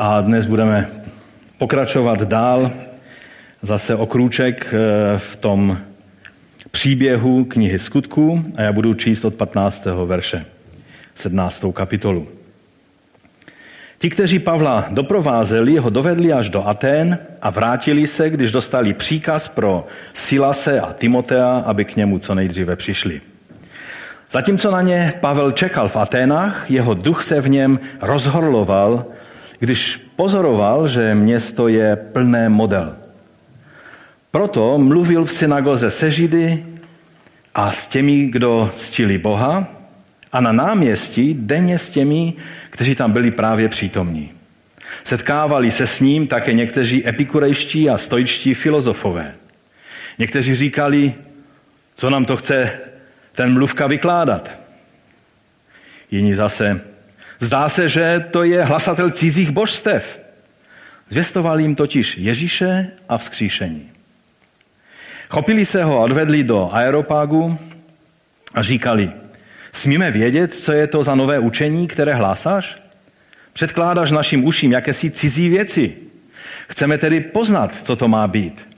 A dnes budeme pokračovat dál, zase o krůček eh, v tom příběhu knihy skutků a já budu číst od 15. verše, 17. kapitolu. Ti, kteří Pavla doprovázeli, ho dovedli až do Atén a vrátili se, když dostali příkaz pro Silase a Timotea, aby k němu co nejdříve přišli. Zatímco na ně Pavel čekal v Aténách, jeho duch se v něm rozhorloval, když pozoroval, že město je plné model. Proto mluvil v synagoze se Židy a s těmi, kdo ctili Boha, a na náměstí denně s těmi, kteří tam byli právě přítomní. Setkávali se s ním také někteří epikurejští a stoičtí filozofové. Někteří říkali, co nám to chce ten mluvka vykládat. Jiní zase, zdá se, že to je hlasatel cizích božstev. Zvěstoval jim totiž Ježíše a vzkříšení. Chopili se ho a odvedli do aeropágu a říkali, smíme vědět, co je to za nové učení, které hlásáš? Předkládáš našim uším jakési cizí věci. Chceme tedy poznat, co to má být.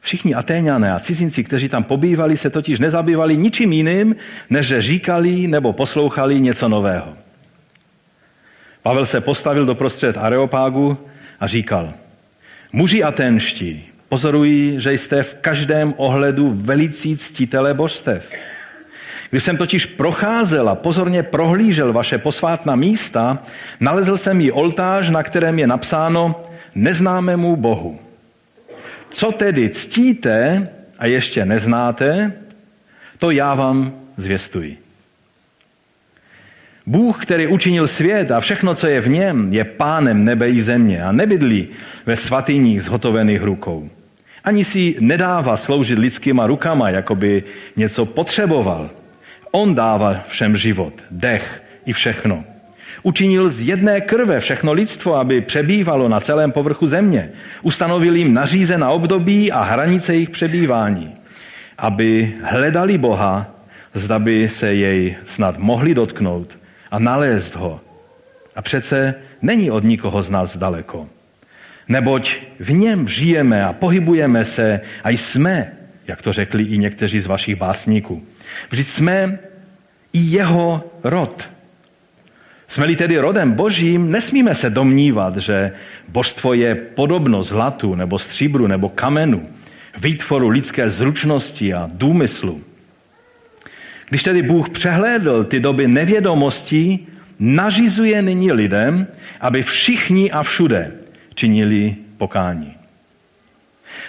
Všichni Atéňané a cizinci, kteří tam pobývali, se totiž nezabývali ničím jiným, než že říkali nebo poslouchali něco nového. Pavel se postavil do prostřed Areopágu a říkal, muži aténští, pozorují, že jste v každém ohledu velicí ctitele božstev. Když jsem totiž procházel a pozorně prohlížel vaše posvátná místa, nalezl jsem i oltář, na kterém je napsáno neznámému Bohu. Co tedy ctíte a ještě neznáte, to já vám zvěstuji. Bůh, který učinil svět a všechno, co je v něm, je pánem nebe i země a nebydlí ve svatyních zhotovených rukou. Ani si nedává sloužit lidskýma rukama, jako by něco potřeboval. On dává všem život, dech i všechno. Učinil z jedné krve všechno lidstvo, aby přebývalo na celém povrchu země. Ustanovil jim nařízená období a hranice jejich přebývání, aby hledali Boha, zda by se jej snad mohli dotknout a nalézt ho. A přece není od nikoho z nás daleko. Neboť v něm žijeme a pohybujeme se a jsme, jak to řekli i někteří z vašich básníků. Vždyť jsme i jeho rod. Jsme-li tedy rodem božím, nesmíme se domnívat, že božstvo je podobno zlatu nebo stříbru nebo kamenu, výtvoru lidské zručnosti a důmyslu. Když tedy Bůh přehlédl ty doby nevědomostí, nařizuje nyní lidem, aby všichni a všude činili pokání.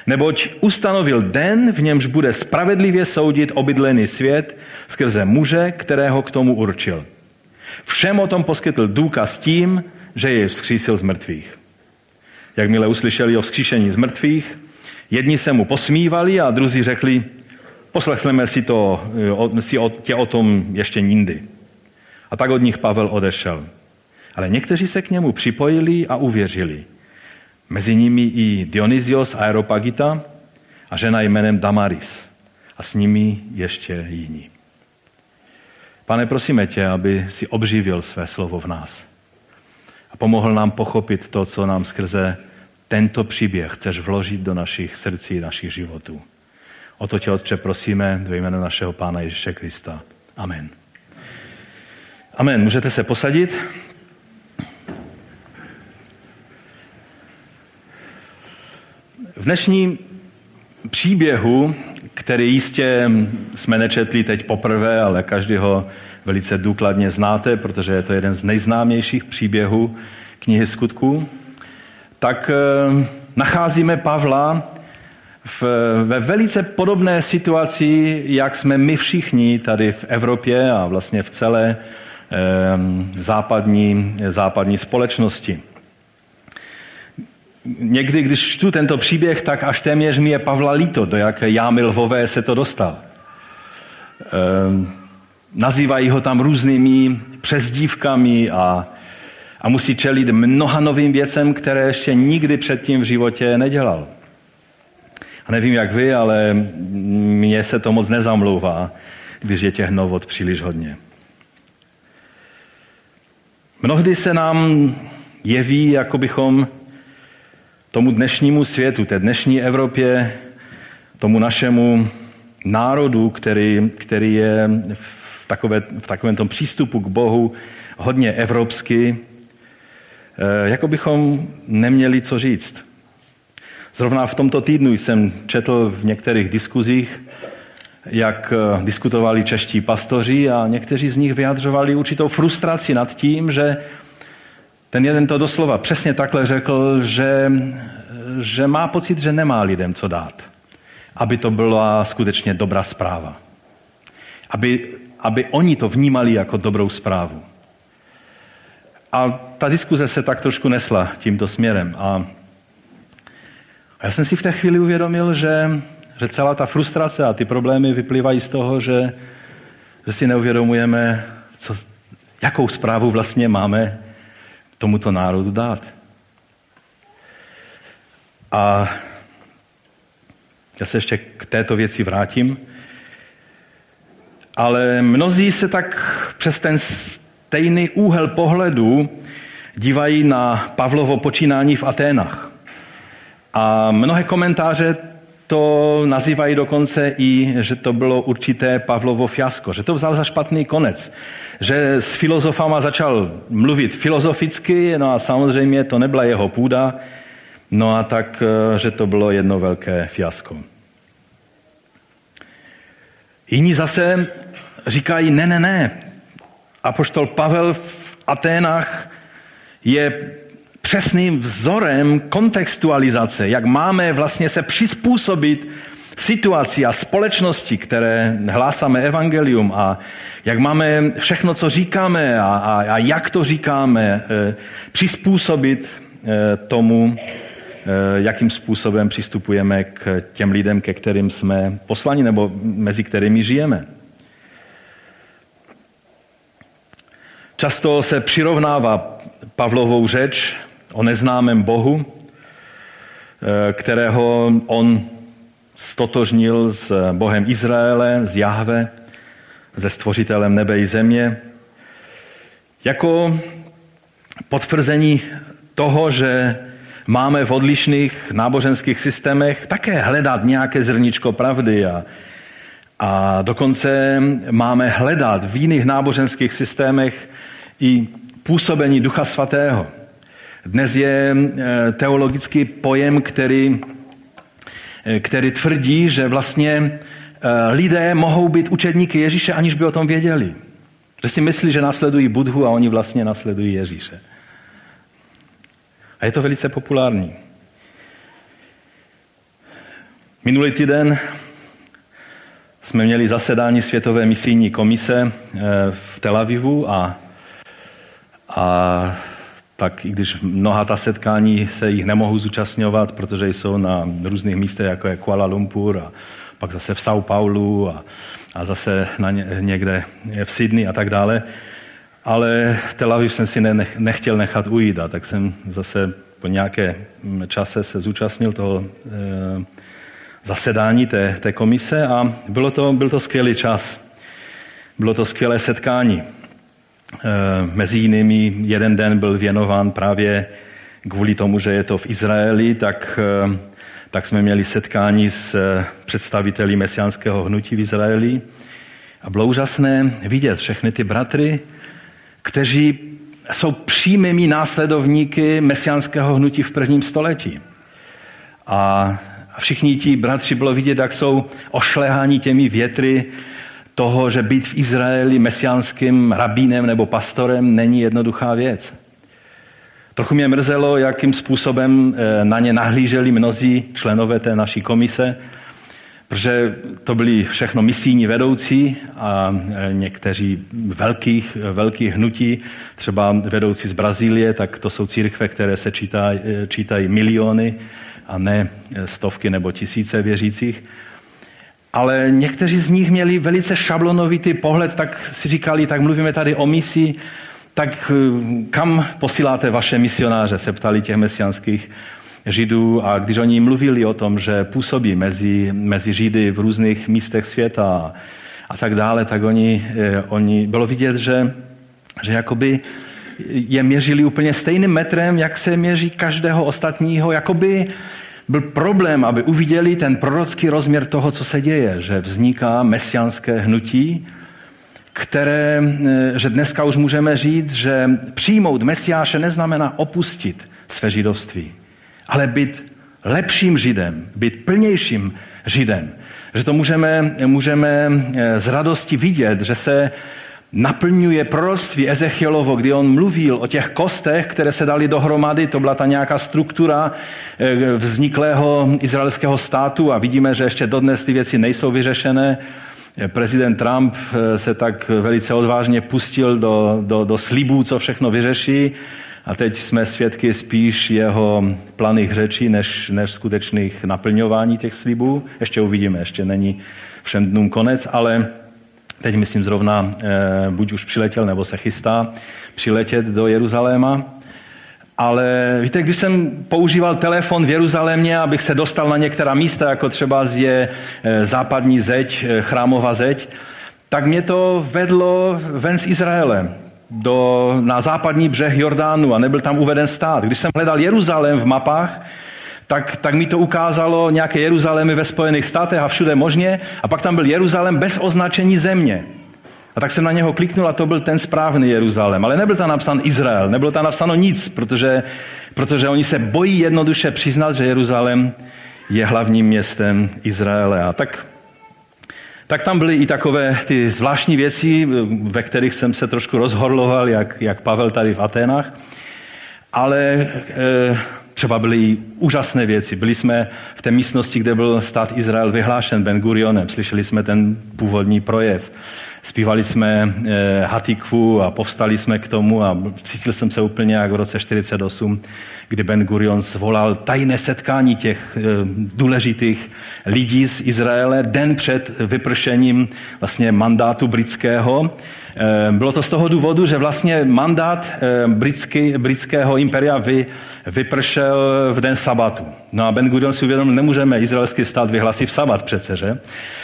Neboť ustanovil den, v němž bude spravedlivě soudit obydlený svět skrze muže, kterého k tomu určil. Všem o tom poskytl důkaz tím, že je vzkřísil z mrtvých. Jakmile uslyšeli o vzkříšení z mrtvých, jedni se mu posmívali a druzí řekli, poslechneme si, to, si o, tě o tom ještě jindy. A tak od nich Pavel odešel. Ale někteří se k němu připojili a uvěřili. Mezi nimi i Dionysios Aeropagita a žena jménem Damaris. A s nimi ještě jiní. Pane, prosíme tě, aby si obživil své slovo v nás a pomohl nám pochopit to, co nám skrze tento příběh chceš vložit do našich srdcí, našich životů. O to tě, Otče, prosíme ve jménu našeho Pána Ježíše Krista. Amen. Amen. Můžete se posadit. V dnešním příběhu, který jistě jsme nečetli teď poprvé, ale každý ho velice důkladně znáte, protože je to jeden z nejznámějších příběhů knihy skutků, tak eh, nacházíme Pavla v, ve velice podobné situaci, jak jsme my všichni tady v Evropě a vlastně v celé eh, západní, západní společnosti někdy, když čtu tento příběh, tak až téměř mi je Pavla líto, do jaké jámy lvové se to dostal. Ehm, nazývají ho tam různými přezdívkami a, a musí čelit mnoha novým věcem, které ještě nikdy předtím v životě nedělal. A nevím, jak vy, ale mně se to moc nezamlouvá, když je těch novot příliš hodně. Mnohdy se nám jeví, jako bychom tomu dnešnímu světu, té dnešní Evropě, tomu našemu národu, který, který je v, takové, v takovém tom přístupu k Bohu hodně evropský, eh, jako bychom neměli co říct. Zrovna v tomto týdnu jsem četl v některých diskuzích, jak eh, diskutovali čeští pastoři a někteří z nich vyjadřovali určitou frustraci nad tím, že ten jeden to doslova přesně takhle řekl, že, že má pocit, že nemá lidem co dát, aby to byla skutečně dobrá zpráva. Aby, aby oni to vnímali jako dobrou zprávu. A ta diskuze se tak trošku nesla tímto směrem. A já jsem si v té chvíli uvědomil, že, že celá ta frustrace a ty problémy vyplývají z toho, že, že si neuvědomujeme, co, jakou zprávu vlastně máme tomuto národu dát. A já se ještě k této věci vrátím. Ale mnozí se tak přes ten stejný úhel pohledu dívají na Pavlovo počínání v Aténách. A mnohé komentáře to nazývají dokonce i, že to bylo určité Pavlovo fiasko, že to vzal za špatný konec, že s filozofama začal mluvit filozoficky, no a samozřejmě to nebyla jeho půda, no a tak, eh, že to bylo jedno velké fiasko. Jiní zase říkají, ne, ne, ne, Apoštol Pavel v Aténách je přesným vzorem kontextualizace, jak máme vlastně se přizpůsobit situaci a společnosti, které hlásáme evangelium a jak máme všechno, co říkáme a, a, a jak to říkáme, e, přizpůsobit e, tomu, e, jakým způsobem přistupujeme k těm lidem, ke kterým jsme poslani nebo mezi kterými žijeme. Často se přirovnává Pavlovou řeč o neznámém Bohu, eh, kterého on stotožnil s Bohem Izraele, z Jahve, se stvořitelem nebe i země, jako potvrzení toho, že máme v odlišných náboženských systémech také hledat nějaké zrničko pravdy a, a dokonce máme hledat v jiných náboženských systémech i působení Ducha Svatého. Dnes je eh, teologický pojem, který, eh, který tvrdí, že vlastně eh, lidé mohou být učedníky Ježíše, aniž by o tom věděli. Že si myslí, že nasledují Budhu a oni vlastně nasledují Ježíše. A je to velice populární. Minulý týden jsme měli zasedání Světové misijní komise v Tel Avivu a a tak i když mnoha ta setkání se jich nemohu zúčastňovat, protože jsou na různých místech, jako je Kuala Lumpur a pak zase v São Paulo a, a zase na ně, někde v Sydney a tak dále. Ale Tel Aviv jsem si ne, nechtěl nechat ujít a tak jsem zase po nějaké čase se zúčastnil toho e, zasedání té, té komise a bylo to, byl to skvělý čas. Bylo to skvělé setkání. Eh, mezi jinými jeden den byl věnován právě kvůli tomu, že je to v Izraeli, tak, eh, tak jsme měli setkání s eh, představiteli mesiánského hnutí v Izraeli. A bylo úžasné vidět všechny ty bratry, kteří jsou přímými následovníky mesiánského hnutí v prvním století. A všichni ti bratři bylo vidět, jak jsou ošleháni těmi větry, toho, že být v Izraeli mesiánským rabínem nebo pastorem není jednoduchá věc. Trochu mě mrzelo, jakým způsobem eh, na ně nahlíželi mnozí členové té naší komise, protože to byli všechno misijní vedoucí a eh, někteří velkých, velkých hnutí, třeba vedoucí z Brazílie, tak to jsou církve, které se čítají, eh, čítají miliony a ne stovky nebo tisíce věřících. Ale někteří z nich měli velice šablonovitý pohled, tak si říkali, tak mluvíme tady o misi, tak eh, kam posíláte vaše misionáře, se ptali těch mesianských Židů. A když oni mluvili o tom, že působí mezi, mezi Židy v různých místech světa a tak dále, tak oni, eh, oni bylo vidět, že, že jakoby je měřili úplně stejným metrem, jak se měří každého ostatního, jakoby byl problém, aby uviděli ten prorocký rozměr toho, co se děje, že vzniká mesianské hnutí, které, eh, že dneska už můžeme říct, že přijmout Mesiáše neznamená opustit své židovství, ale být lepším židem, být plnějším židem. Že to můžeme, můžeme eh, z radosti vidět, že se naplňuje proroctví Ezechielovo, kdy on mluvil o těch kostech, které se dali dohromady, to byla ta nějaká struktura eh, vzniklého izraelského státu a vidíme, že ještě dodnes ty věci nejsou vyřešené. Prezident Trump eh, se tak velice odvážně pustil do, do, do slibů, co všechno vyřeší a teď jsme svědky spíš jeho planých řečí, než, než skutečných naplňování těch slibů. Ještě uvidíme, ještě není všem dnům konec, ale teď myslím zrovna, eh, buď už přiletěl, nebo se chystá přiletět do Jeruzaléma. Ale víte, když jsem používal telefon v Jeruzalémě, abych se dostal na některá místa, jako třeba je eh, západní zeď, eh, chrámová zeď, tak mě to vedlo ven z Izraele do, na západní břeh Jordánu a nebyl tam uveden stát. Když jsem hledal Jeruzalém v mapách, tak, tak mi to ukázalo nějaké Jeruzalémy ve Spojených státech a všude možně. A pak tam byl Jeruzalém bez označení země. A tak jsem na něho kliknul a to byl ten správný Jeruzalém. Ale nebyl tam napsán Izrael, nebylo tam napsáno nic, protože, protože oni se bojí jednoduše přiznat, že Jeruzalém je hlavním městem Izraele. A tak tak tam byly i takové ty zvláštní věci, ve kterých jsem se trošku rozhorloval, jak, jak Pavel tady v Aténách. Ale e, třeba byly úžasné věci. Byli jsme v té místnosti, kde byl stát Izrael vyhlášen Ben Gurionem. Slyšeli jsme ten původní projev. Zpívali jsme e, Hatikvu a povstali jsme k tomu a cítil jsem se úplně jak v roce 48, kdy Ben Gurion zvolal tajné setkání těch eh, důležitých lidí z Izraele den před vypršením vlastně mandátu britského. Eh, bylo to z toho důvodu, že vlastně mandát eh, britský, britského imperia vy, vypršel v den sabatu. No a Ben Gurion si uvědomil, nemůžeme izraelský stát vyhlasit v sabat přece, že?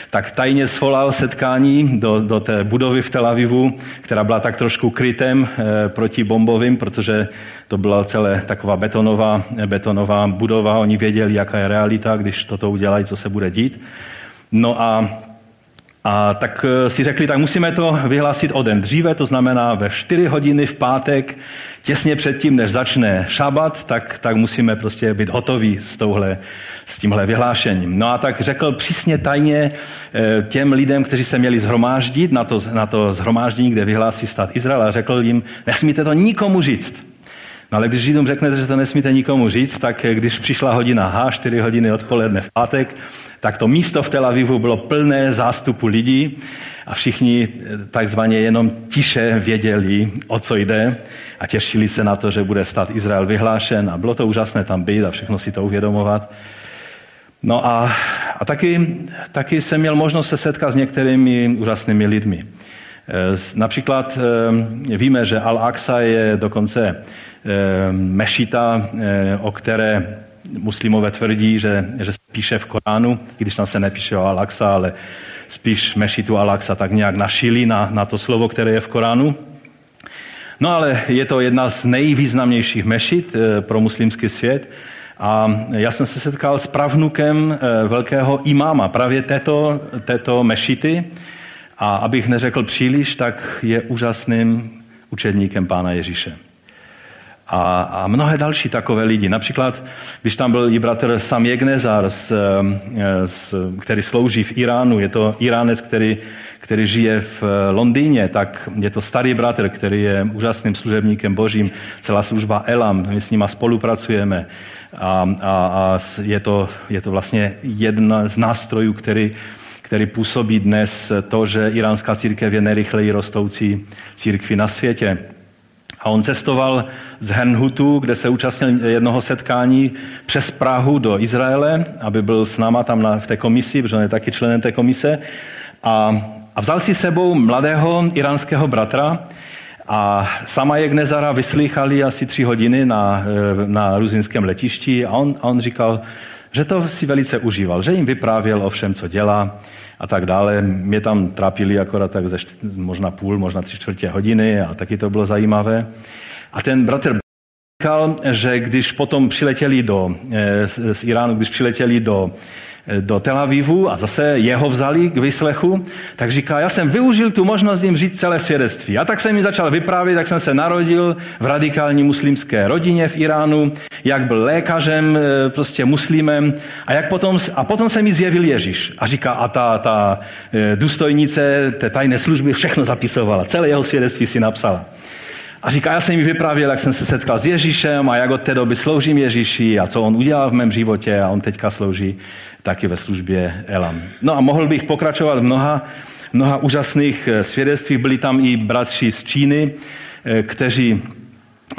Tak tajně svolal setkání do, do té budovy v Tel Avivu, která byla tak trošku krytem e, proti bombovým, protože to byla celé taková betonová, betonová budova. Oni věděli, jaká je realita, když toto udělají, co se bude dít. No a a tak eh, si řekli, tak musíme to vyhlásit o den dříve, to znamená ve 4 hodiny v pátek, těsně předtím, než začne šabat, tak, tak musíme prostě být hotoví s, touhle, s tímhle vyhlášením. No a tak řekl přísně tajně eh, těm lidem, kteří se měli zhromáždit na to, na to zhromáždění, kde vyhlásí stát Izrael a řekl jim, nesmíte to nikomu říct. No ale když Židům řeknete, že to nesmíte nikomu říct, tak eh, když přišla hodina H, 4 hodiny odpoledne v pátek, tak to místo v Tel Avivu bylo plné zástupu lidí a všichni eh, takzvaně jenom tiše věděli, o co jde a těšili se na to, že bude stát Izrael vyhlášen a bylo to úžasné tam být a všechno si to uvědomovat. No a, a taky, taky jsem měl možnost se setkat s některými úžasnými lidmi. Eh, například víme, že Al-Aqsa je dokonce mešita, o které muslimové tvrdí, že, že se píše v Koránu, i když tam se nepíše o Al-Aqsa, ale spíš mešitu Al-Aqsa tak nějak našili na, na to slovo, které je v Koránu. No ale je to jedna z nejvýznamnějších mešit eh, pro muslimský svět. A já jsem se setkal s pravnukem eh, velkého imáma právě této, této mešity. A abych neřekl příliš, tak je úžasným učedníkem Pána Ježíše a, a mnohé další takové lidi. Například, když tam byl i bratr Sam Jegnezar, z, z, který slouží v Iránu, je to Iránec, který, který žije v Londýně, tak je to starý bratr, který je úžasným služebníkem božím, celá služba Elam, my s nima spolupracujeme a, a, a je, to, je to vlastně jedna z nástrojů, který, který působí dnes to, že iránská církev je nejrychleji rostoucí církví na světě. A on cestoval z Hernhutu, kde se účastnil jednoho setkání přes Prahu do Izraele, aby byl s náma tam na, v té komisi, protože on je taky členem té komise. A, a vzal si sebou mladého iránského bratra, a sama Jegnezara vyslýchali asi tři hodiny na, na ruzinském letišti a on, a on říkal, že to si velice užíval, že jim vyprávěl o všem, co dělá, a tak dále. Mě tam trápili akorát tak ze možná půl, možná tři čtvrtě hodiny a taky to bylo zajímavé. A ten bratr říkal, že když potom přiletěli do, z Iránu, když přiletěli do do Tel Avivu a zase jeho vzali k vyslechu, tak říká, já jsem využil tu možnost jim říct celé svědectví. A tak jsem jim začal vyprávět, jak jsem se narodil v radikální muslimské rodině v Iránu, jak byl lékařem, e, prostě muslimem a, jak potom, a potom se mi zjevil Ježíš. A říká, a ta, ta e, důstojnice té tajné služby všechno zapisovala, celé jeho svědectví si napsala. A říká, já jsem mi vyprávěl, jak jsem se setkal s Ježíšem a jak od té doby sloužím Ježíši a co on udělal v mém životě a on teďka slouží taky ve službě Elam. No a mohl bych pokračovat mnoha, mnoha úžasných eh, svědectvích. Byli tam i bratři z Číny, eh, kteří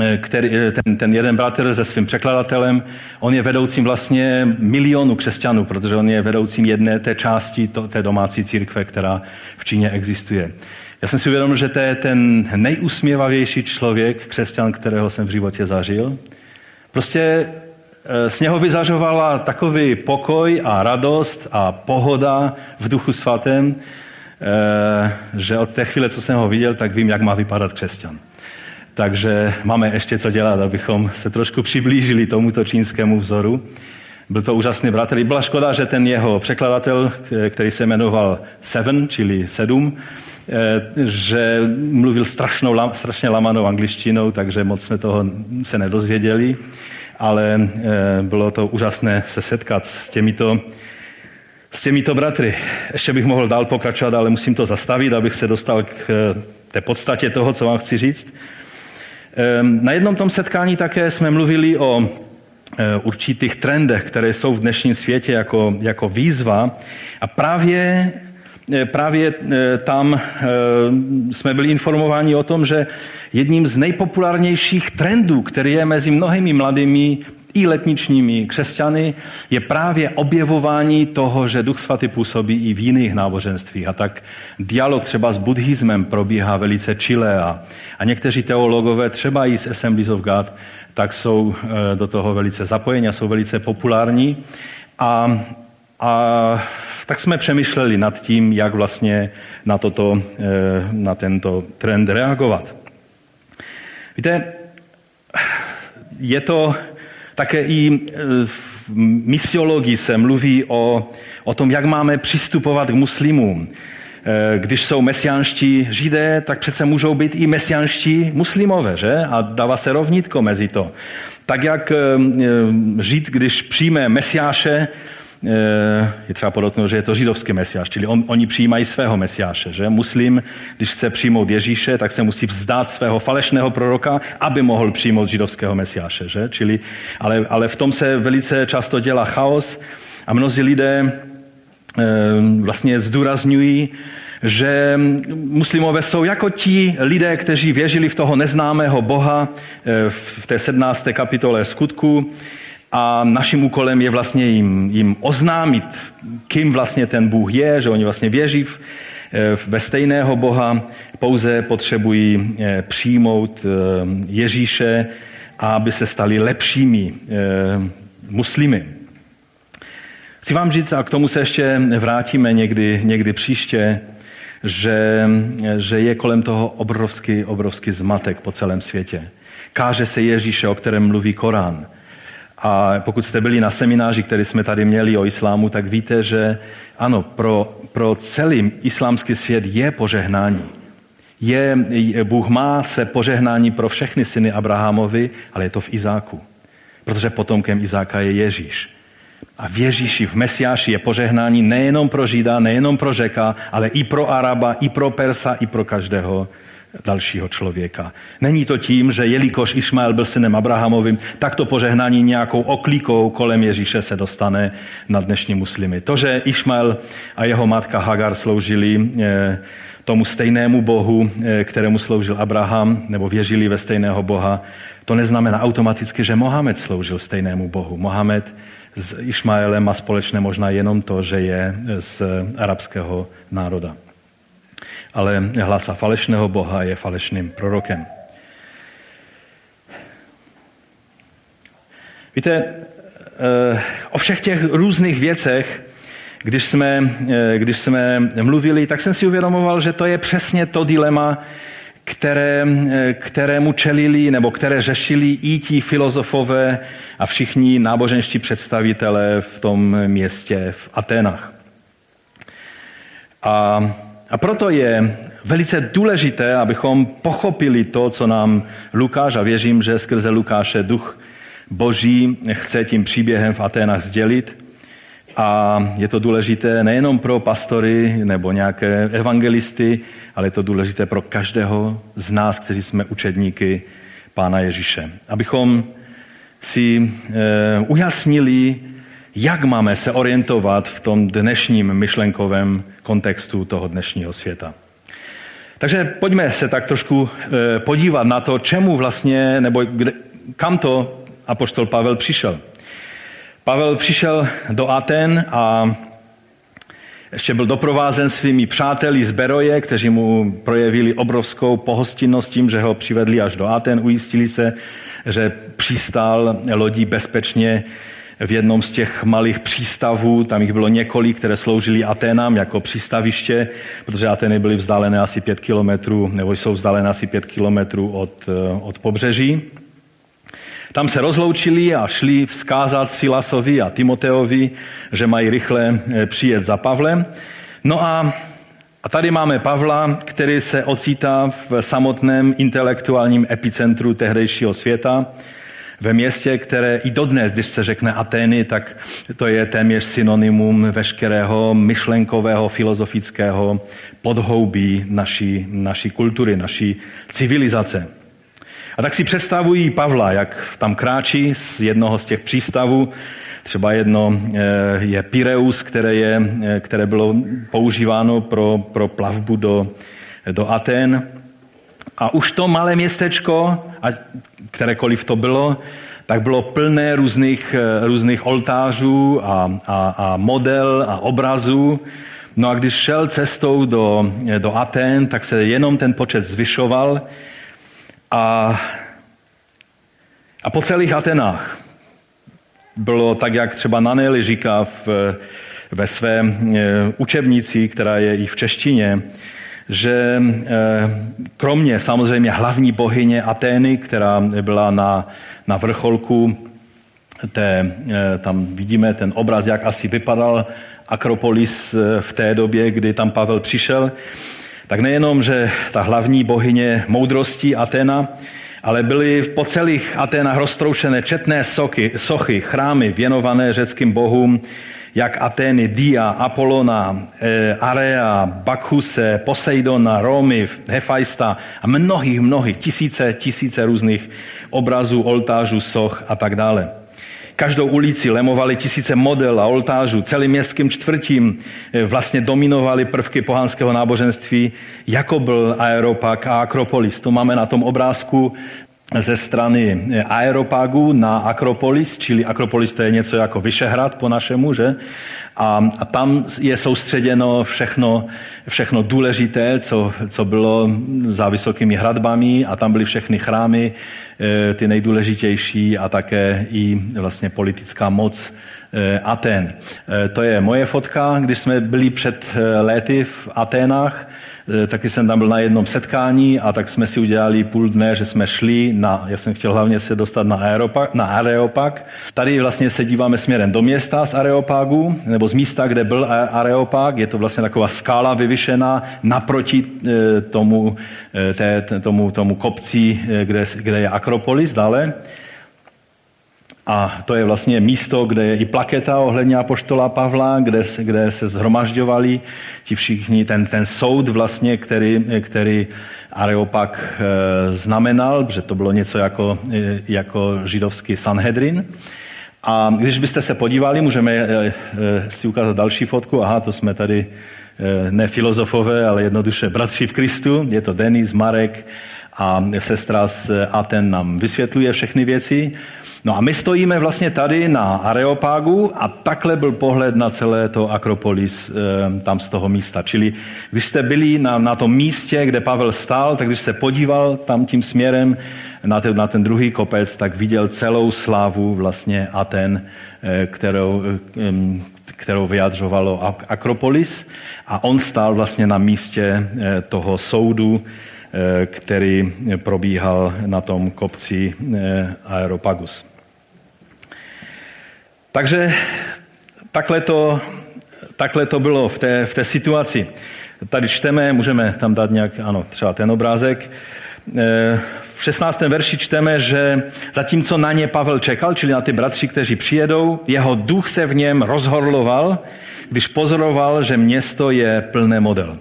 eh, který, ten, ten jeden bratr se svým překladatelem, on je vedoucím vlastně milionu křesťanů, protože on je vedoucím jedné té části to, té domácí církve, která v Číně existuje. Já jsem si uvědomil, že to je ten nejusměvavější člověk, křesťan, kterého jsem v životě zažil. Prostě z něho vyzařovala takový pokoj a radost a pohoda v duchu svatém, eh, že od té chvíle, co jsem ho viděl, tak vím, jak má vypadat křesťan. Takže máme ještě co dělat, abychom se trošku přiblížili tomuto čínskému vzoru. Byl to úžasný bratr. Byla škoda, že ten jeho překladatel, který se jmenoval Seven, čili sedm, eh, že mluvil strašnou, strašně lamanou angličtinou, takže moc jsme toho se nedozvěděli ale eh, bylo to úžasné se setkat s těmito, s těmito bratry. Ještě bych mohl dál pokračovat, ale musím to zastavit, abych se dostal k eh, té podstatě toho, co vám chci říct. Na jednom tom setkání také jsme mluvili o eh, určitých trendech, které jsou v dnešním světě jako, jako výzva. A právě Eh, právě eh, tam eh, jsme byli informováni o tom, že jedním z nejpopulárnějších trendů, který je mezi mnohými mladými i letničními křesťany, je právě objevování toho, že Duch Svatý působí i v jiných náboženstvích. A tak dialog třeba s buddhismem probíhá velice čile a, a někteří teologové, třeba i z Assemblies of God, tak jsou do toho velice zapojeni a jsou velice populární. A, a tak jsme přemýšleli nad tím, jak vlastně na, toto, eh, na tento trend reagovat. Víte, je to také i eh, v misiologii se mluví o, o tom, jak máme přistupovat k muslimům. Eh, když jsou mesiánští židé, tak přece můžou být i mesiánští muslimové, že? A dává se rovnitko mezi to. Tak jak žít, když přijme mesiáše, je třeba podotknout, že je to židovský mesiáš, čili on, oni přijímají svého mesiáše. Že? Muslim, když chce přijmout Ježíše, tak se musí vzdát svého falešného proroka, aby mohl přijmout židovského mesiáše. Že? Čili, ale, ale v tom se velice často dělá chaos a mnozí lidé e, vlastně zdůrazňují, že muslimové jsou jako ti lidé, kteří věřili v toho neznámého Boha eh, v té 17. kapitole skutku, a naším úkolem je vlastně jim, jim oznámit, kým vlastně ten Bůh je, že oni vlastně věří v, eh, ve stejného Boha, pouze potřebují eh, přijmout eh, Ježíše, aby se stali lepšími muslimy. Chci vám říct, a k tomu se ještě vrátíme někdy, někdy příště, že, že je kolem toho obrovský, obrovský zmatek po celém světě. Káže se Ježíše, o kterém mluví Korán. A pokud jste byli na semináři, který jsme tady měli o islámu, tak víte, že ano, pro, pro celý islámský svět je požehnání. Je, Bůh má své požehnání pro všechny syny Abrahamovi, ale je to v Izáku. Protože potomkem Izáka je Ježíš. A v Ježíši, v Mesiáši je požehnání nejenom pro Žida, nejenom pro Řeka, ale i pro Araba, i pro Persa, i pro každého dalšího člověka. Není to tím, že jelikož Išmael byl synem Abrahamovým, tak to požehnání nějakou oklíkou kolem Ježíše se dostane na dnešní muslimy. To, že Išmael a jeho matka Hagar sloužili eh, tomu stejnému Bohu, eh, kterému sloužil Abraham, nebo věřili ve stejného Boha, to neznamená automaticky, že Mohamed sloužil stejnému Bohu. Mohamed s Išmaelem má společné možná jenom to, že je z arabského národa ale hlasa falešného Boha je falešným prorokem. Víte, eh, o všech těch různých věcech, když jsme, eh, když jsme mluvili, tak jsem si uvědomoval, že to je přesně to dilema, které, kterému čelili nebo které řešili i ti filozofové a všichni náboženští představitelé v tom městě v Aténách. A, a proto je velice důležité, abychom pochopili to, co nám Lukáš, a věřím, že skrze Lukáše duch Boží chce tím příběhem v Aténách sdělit. A je to důležité nejenom pro pastory nebo nějaké evangelisty, ale je to důležité pro každého z nás, kteří jsme učedníky Pána Ježíše. Abychom si e, ujasnili, jak máme se orientovat v tom dnešním myšlenkovém kontextu toho dnešního světa. Takže pojďme se tak trošku e, podívat na to, čemu vlastně, nebo kde, kam to apoštol Pavel přišel. Pavel přišel do Aten a ještě byl doprovázen svými přáteli z Beroje, kteří mu projevili obrovskou pohostinnost tím, že ho přivedli až do Aten, ujistili se, že přistál lodí bezpečně v jednom z těch malých přístavů, tam jich bylo několik, které sloužily Aténám jako přístaviště, protože Ateny byly vzdálené asi pět kilometrů, nebo jsou vzdálené asi pět kilometrů od, od pobřeží. Tam se rozloučili a šli vzkázat Silasovi a Timoteovi, že mají rychle eh, přijet za Pavlem. No a, a tady máme Pavla, který se ocítá v samotném intelektuálním epicentru tehdejšího světa, ve městě, které i dodnes, když se řekne Atény, tak to je téměř synonymum veškerého myšlenkového, filozofického podhoubí naší, naší kultury, naší civilizace. A tak si představují Pavla, jak tam kráčí z jednoho z těch přístavů. Třeba jedno eh, je Pireus, které, je, eh, které bylo používáno pro, pro plavbu do, do Aten. A už to malé městečko, a kterékoliv to bylo, tak bylo plné různých, eh, různých oltářů a, a, a model a obrazů. No a když šel cestou do, do Aten, tak se jenom ten počet zvyšoval. A, a po celých Atenách. Bylo tak, jak třeba Naneli říká v, ve své učebnici, která je i v češtině, že e, kromě samozřejmě hlavní bohyně Atény, která byla na, na vrcholku té, e, tam vidíme ten obraz, jak asi vypadal Akropolis v té době, kdy tam Pavel přišel, tak nejenom, že ta hlavní bohyně moudrosti Atena, ale byly po celých Aténách roztroušené četné soky, sochy, chrámy věnované řeckým bohům, jak Atény, Dia, Apolona, e, Area, Bakhuse, Poseidona, Romy, Hefajsta a mnohých, mnohých, tisíce, tisíce různých obrazů, oltářů, soch a tak dále. Každou ulici lemovali tisíce model a oltářů. Celým městským čtvrtím eh, vlastně dominovali prvky pohanského náboženství, jako byl Aeropag a Akropolis. To máme na tom obrázku ze strany Aeropagu na Akropolis, čili Akropolis to je něco jako Vyšehrad po našemu, že? A, a tam je soustředěno všechno, všechno důležité, co, co bylo za vysokými hradbami a tam byly všechny chrámy, Eh, ty nejdůležitější a také i vlastně politická moc eh, Aten. Eh, to je moje fotka, když jsme byli před léty v Aténách, taky jsem tam byl na jednom setkání a tak jsme si udělali půl dne, že jsme šli na, já jsem chtěl hlavně se dostat na, Aeropak, na Areopag. Tady vlastně se díváme směrem do města z Areopagu, nebo z místa, kde byl Areopag. Je to vlastně taková skála vyvyšená naproti tomu Eh, té, tomu, tomu kopci, eh, kde, kde je Akropolis dále. A to je vlastně místo, kde je i plaketa ohledně apoštola Pavla, kde, kde se zhromažďovali ti všichni, ten, ten soud vlastně, který, který Areopag eh, znamenal, že to bylo něco jako, jako židovský Sanhedrin. A když byste se podívali, můžeme si ukázat další fotku. Aha, to jsme tady Eh, ne filozofové, ale jednoduše bratři v Kristu. Je to Denis, Marek a sestra z Aten nám vysvětluje všechny věci. No a my stojíme vlastně tady na Areopágu a takhle byl pohled na celé to Akropolis eh, tam z toho místa. Čili když jste byli na, na tom místě, kde Pavel stál, tak když se podíval tam tím směrem na ten, na ten druhý kopec, tak viděl celou slávu vlastně Aten, eh, kterou, kterou vyjadřovalo Akropolis a on stál vlastně na místě eh, toho soudu který probíhal na tom kopci Aeropagus. Takže takhle to, takhle to bylo v té, v té situaci. Tady čteme, můžeme tam dát nějak, ano, třeba ten obrázek. V 16. verši čteme, že zatímco na ně Pavel čekal, čili na ty bratři, kteří přijedou, jeho duch se v něm rozhorloval, když pozoroval, že město je plné model.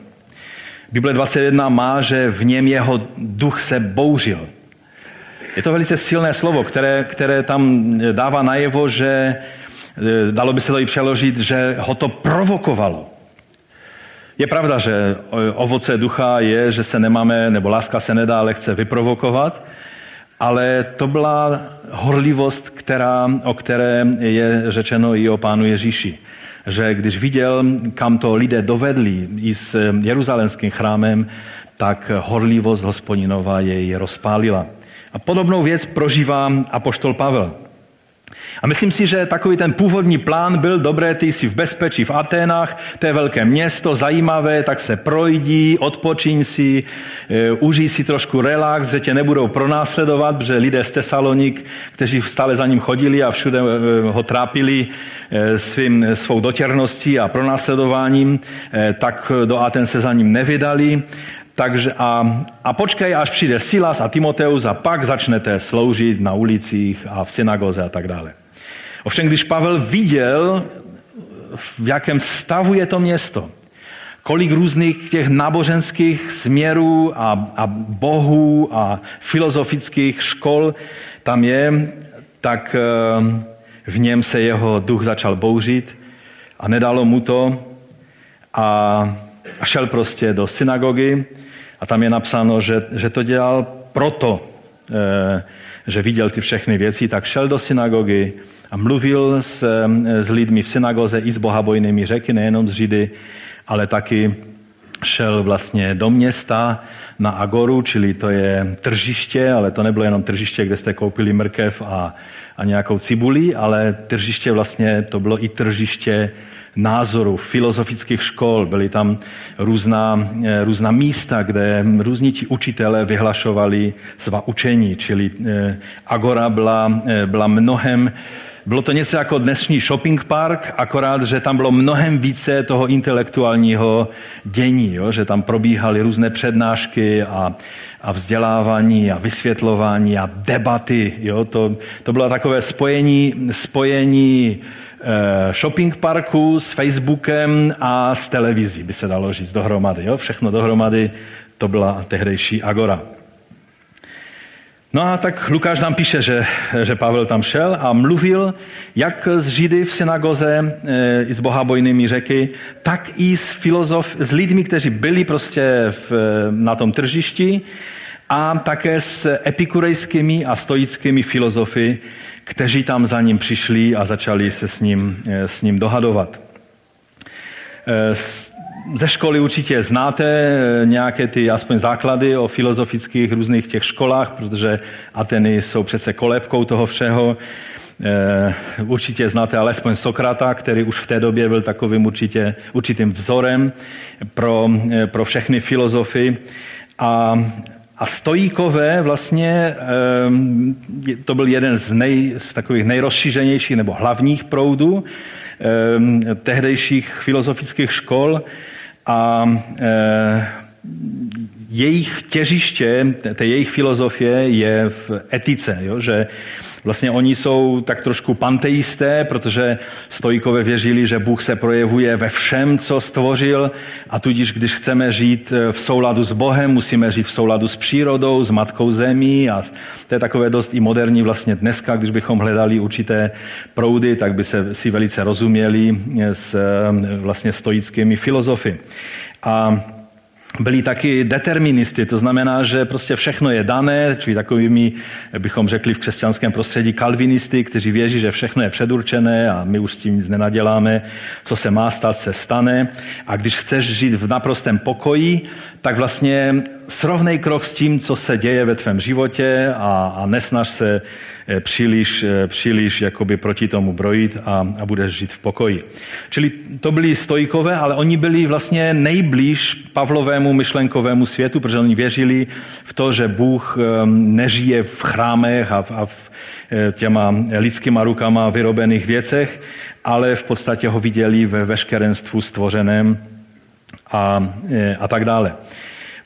Bible 21 má, že v něm jeho duch se bouřil. Je to velice silné slovo, které, které tam dává najevo, že eh, dalo by se to i přeložit, že ho to provokovalo. Je pravda, že ovoce ducha je, že se nemáme, nebo láska se nedá lehce vyprovokovat, ale to byla horlivost, která, o které je řečeno i o pánu Ježíši. Že když viděl, kam to lidé dovedli i s jeruzalémským chrámem, tak horlivost hospodinova jej rozpálila. A podobnou věc prožívá apoštol Pavel. A myslím si, že takový ten původní plán byl dobré, ty jsi v bezpečí v Aténách, to je velké město, zajímavé, tak se projdí, odpočíň si, e, užij si trošku relax, že tě nebudou pronásledovat, protože lidé z Tesalonik, kteří stále za ním chodili a všude e, ho trápili e, svým, svou dotěrností a pronásledováním, tak do Aten se za ním nevydali. Takže a, a počkej, až přijde Silas a Timoteus a pak začnete sloužit na ulicích a v synagoze a tak dále. Ovšem, když Pavel viděl, v jakém stavu je to město, kolik různých těch náboženských směrů a, a bohů a filozofických škol tam je, tak eh, v něm se jeho duch začal bouřit a nedalo mu to a, a šel prostě do synagogy a tam je napsáno, že, že to dělal proto, eh, že viděl ty všechny věci, tak šel do synagogy a mluvil s, s lidmi v synagoze i s bohabojnými řeky, nejenom z Židy, ale taky šel vlastně do města na Agoru, čili to je tržiště, ale to nebylo jenom tržiště, kde jste koupili mrkev a, a nějakou cibuli, ale tržiště vlastně to bylo i tržiště názorů, filozofických škol. Byly tam různá, eh, různá místa, kde různí ti učitelé vyhlašovali svá učení, čili eh, Agora byla, eh, byla mnohem bylo to něco jako dnešní shopping park, akorát, že tam bylo mnohem více toho intelektuálního dění, jo? že tam probíhaly různé přednášky a, a vzdělávání a vysvětlování a debaty. Jo? To, to bylo takové spojení, spojení shopping parku s Facebookem a s televizí, by se dalo říct dohromady. Jo? Všechno dohromady, to byla tehdejší Agora. No a tak Lukáš nám píše, že, že Pavel tam šel a mluvil jak s Židy v synagoze, e, i s bohabojnými řeky, tak i s, filozof, s lidmi, kteří byli prostě v, na tom tržišti a také s epikurejskými a stoickými filozofy, kteří tam za ním přišli a začali se s ním, eh, s ním dohadovat. Eh, ze školy určitě znáte eh, nějaké ty aspoň základy o filozofických různých těch školách, protože Ateny jsou přece kolebkou toho všeho. Určitě znáte alespoň Sokrata, který už v té době byl takovým určitě, určitým vzorem pro, pro všechny filozofy. A a stojíkové vlastně, ehm, to byl jeden z, nej, z takových nejrozšířenějších nebo hlavních proudů ehm, tehdejších filozofických škol a eh, jejich těžiště, té jejich filozofie je v etice, jo? že Vlastně oni jsou tak trošku panteisté, protože stojkové věřili, že Bůh se projevuje ve všem, co stvořil a tudíž, když chceme žít eh, v souladu s Bohem, musíme žít v souladu s přírodou, s matkou zemí a to je takové dost i moderní vlastně dneska, když bychom hledali určité proudy, tak by se si velice rozuměli eh, s eh, vlastně stoickými filozofy. A byli taky deterministy, to znamená, že prostě všechno je dané, čili takovými, bychom řekli v křesťanském prostředí, kalvinisty, kteří věří, že všechno je předurčené a my už s tím nic nenaděláme, co se má stát, se stane. A když chceš žít v naprostém pokoji, tak vlastně srovnej krok s tím, co se děje ve tvém životě a, a nesnaž se příliš, eh, příliš jakoby proti tomu brojit a, a budeš žít v pokoji. Čili to byli stojkové, ale oni byli vlastně nejblíž Pavlovému myšlenkovému světu, protože oni věřili v to, že Bůh ehm, nežije v chrámech a v, a v těma lidskýma rukama vyrobených věcech, ale v podstatě ho viděli ve veškerenstvu stvořeném a, a tak dále.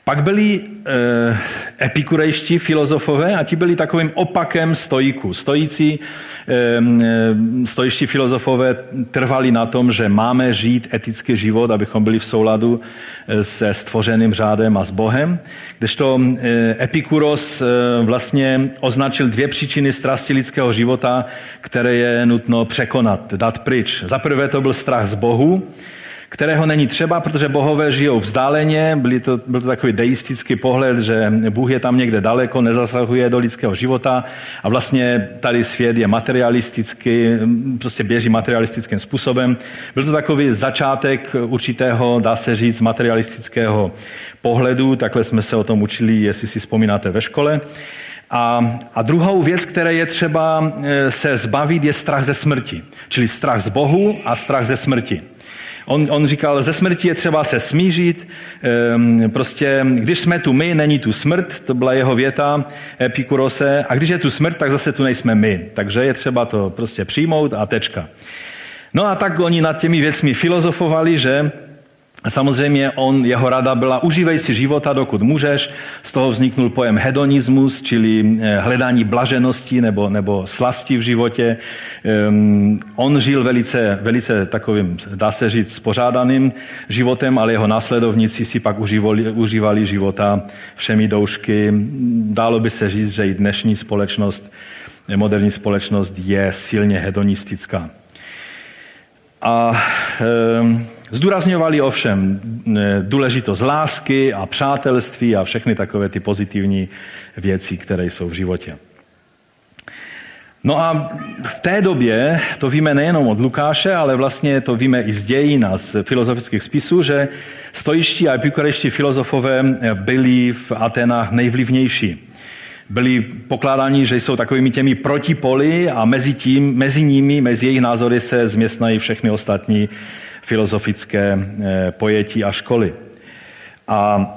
Pak byli e, epikurejští filozofové a ti byli takovým opakem stojíků. Stojící, e, stojiští filozofové trvali na tom, že máme žít etický život, abychom byli v souladu se stvořeným řádem a s Bohem. Kdežto e, Epikuros e, vlastně označil dvě příčiny strasti lidského života, které je nutno překonat, dát pryč. Za prvé to byl strach z Bohu, kterého není třeba, protože bohové žijou vzdáleně, byl to, byl to takový deistický pohled, že Bůh je tam někde daleko, nezasahuje do lidského života a vlastně tady svět je materialistický, prostě běží materialistickým způsobem. Byl to takový začátek určitého, dá se říct, materialistického pohledu, takhle jsme se o tom učili, jestli si vzpomínáte ve škole. A, a druhou věc, které je třeba e, se zbavit, je strach ze smrti. Čili strach z Bohu a strach ze smrti. On, on říkal, ze smrti je třeba se smířit, ehm, prostě když jsme tu my, není tu smrt, to byla jeho věta Epikurose, a když je tu smrt, tak zase tu nejsme my. Takže je třeba to prostě přijmout a tečka. No a tak oni nad těmi věcmi filozofovali, že Samozřejmě on, jeho rada byla užívej si života, dokud můžeš. Z toho vzniknul pojem hedonismus, čili eh, hledání blaženosti nebo, nebo slasti v životě. Um, on žil velice, velice takovým, dá se říct, spořádaným životem, ale jeho následovníci si pak užívali, užívali života všemi doušky. Dálo by se říct, že i dnešní společnost, moderní společnost je silně hedonistická. A um, Zdůrazňovali ovšem eh, důležitost lásky a přátelství a všechny takové ty pozitivní věci, které jsou v životě. No a v té době, to víme nejenom od Lukáše, ale vlastně to víme i z dějin a z filozofických spisů, že stojiští a epikurejští filozofové byli v Atenách nejvlivnější. Byli pokládáni, že jsou takovými těmi protipoly a mezi, tím, mezi nimi, mezi jejich názory se změstnají všechny ostatní filozofické eh, pojetí a školy. A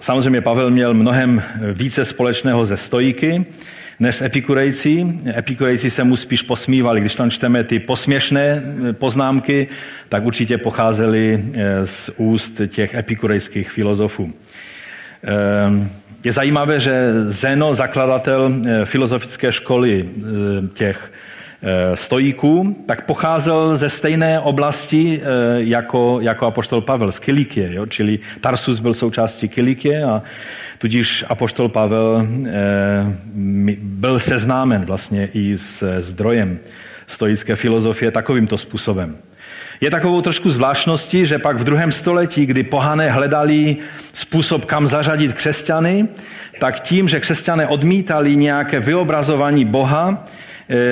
samozřejmě Pavel měl mnohem více společného ze stojíky, než s epikurejci. Epikurejci se mu spíš posmívali. Když tam čteme ty posměšné eh, poznámky, tak určitě pocházely eh, z úst těch epikurejských filozofů. Je zajímavé, že Zeno, zakladatel filozofické školy těch Eh, stojíků, tak pocházel ze stejné oblasti eh, jako, jako apoštol Pavel z Kilikie, jo? čili Tarsus byl součástí Kilikie a tudíž apoštol Pavel eh, byl seznámen vlastně i s zdrojem stoické filozofie takovýmto způsobem. Je takovou trošku zvláštností, že pak v druhém století, kdy pohané hledali způsob, kam zařadit křesťany, tak tím, že křesťané odmítali nějaké vyobrazování Boha,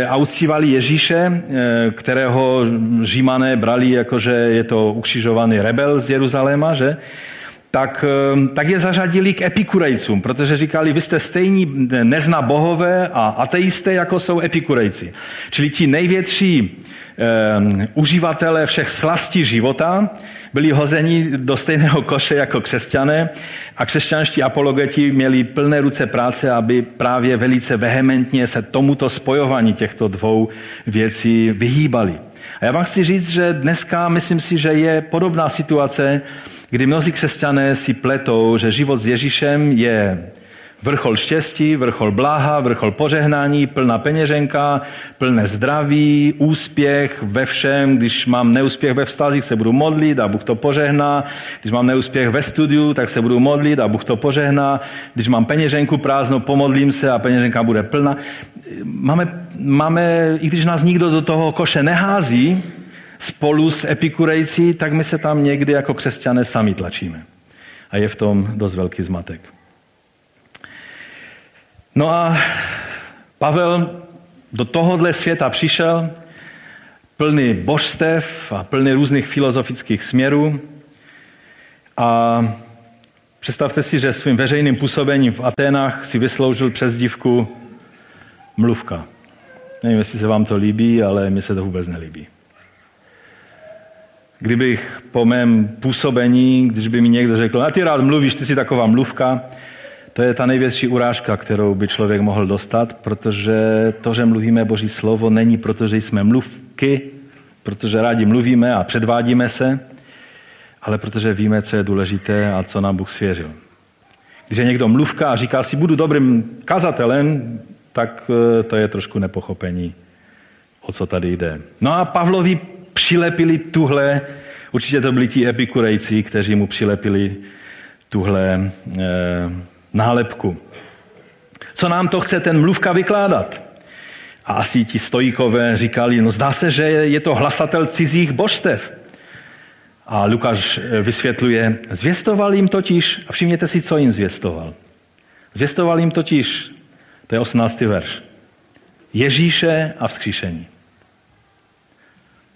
a uctívali Ježíše, e, kterého římané brali jako, že je to ukřižovaný rebel z Jeruzaléma, že? Tak, e, tak je zařadili k epikurejcům, protože říkali, vy jste stejní nezna bohové a ateisté, jako jsou epikurejci. Čili ti největší um, uživatelé všech slastí života, byli hozeni do stejného koše jako křesťané a křesťanští apologeti měli plné ruce práce, aby právě velice vehementně se tomuto spojování těchto dvou věcí vyhýbali. A já vám chci říct, že dneska myslím si, že je podobná situace, kdy mnozí křesťané si pletou, že život s Ježíšem je Vrchol štěstí, vrchol bláha, vrchol požehnání, plná peněženka, plné zdraví, úspěch ve všem. Když mám neúspěch ve vztazích, se budu modlit a Bůh to požehná. Když mám neúspěch ve studiu, tak se budu modlit a Bůh to požehná. Když mám peněženku prázdnou, pomodlím se a peněženka bude plná. Máme, máme, i když nás nikdo do toho koše nehází, spolu s epikurejci, tak my se tam někdy jako křesťané sami tlačíme. A je v tom dost velký zmatek. No a Pavel do tohohle světa přišel plný božstev a plný různých filozofických směrů. A představte si, že svým veřejným působením v Aténách si vysloužil přezdívku mluvka. Nevím, jestli se vám to líbí, ale mně se to vůbec nelíbí. Kdybych po mém působení, když by mi někdo řekl, a ty rád mluvíš, ty jsi taková mluvka, to je ta největší urážka, kterou by člověk mohl dostat, protože to, že mluvíme Boží slovo, není proto, že jsme mluvky, protože rádi mluvíme a předvádíme se, ale protože víme, co je důležité a co nám Bůh svěřil. Když je někdo mluvka a říká si, budu dobrým kazatelem, tak eh, to je trošku nepochopení, o co tady jde. No a Pavlovi přilepili tuhle, určitě to byli ti epikurejci, kteří mu přilepili tuhle e, nálepku. Co nám to chce ten mluvka vykládat? A asi ti stojíkové říkali, no zdá se, že je to hlasatel cizích božstev. A Lukáš eh, vysvětluje, zvěstoval jim totiž, a všimněte si, co jim zvěstoval. Zvěstoval jim totiž, to je 18. verš, Ježíše a vzkříšení.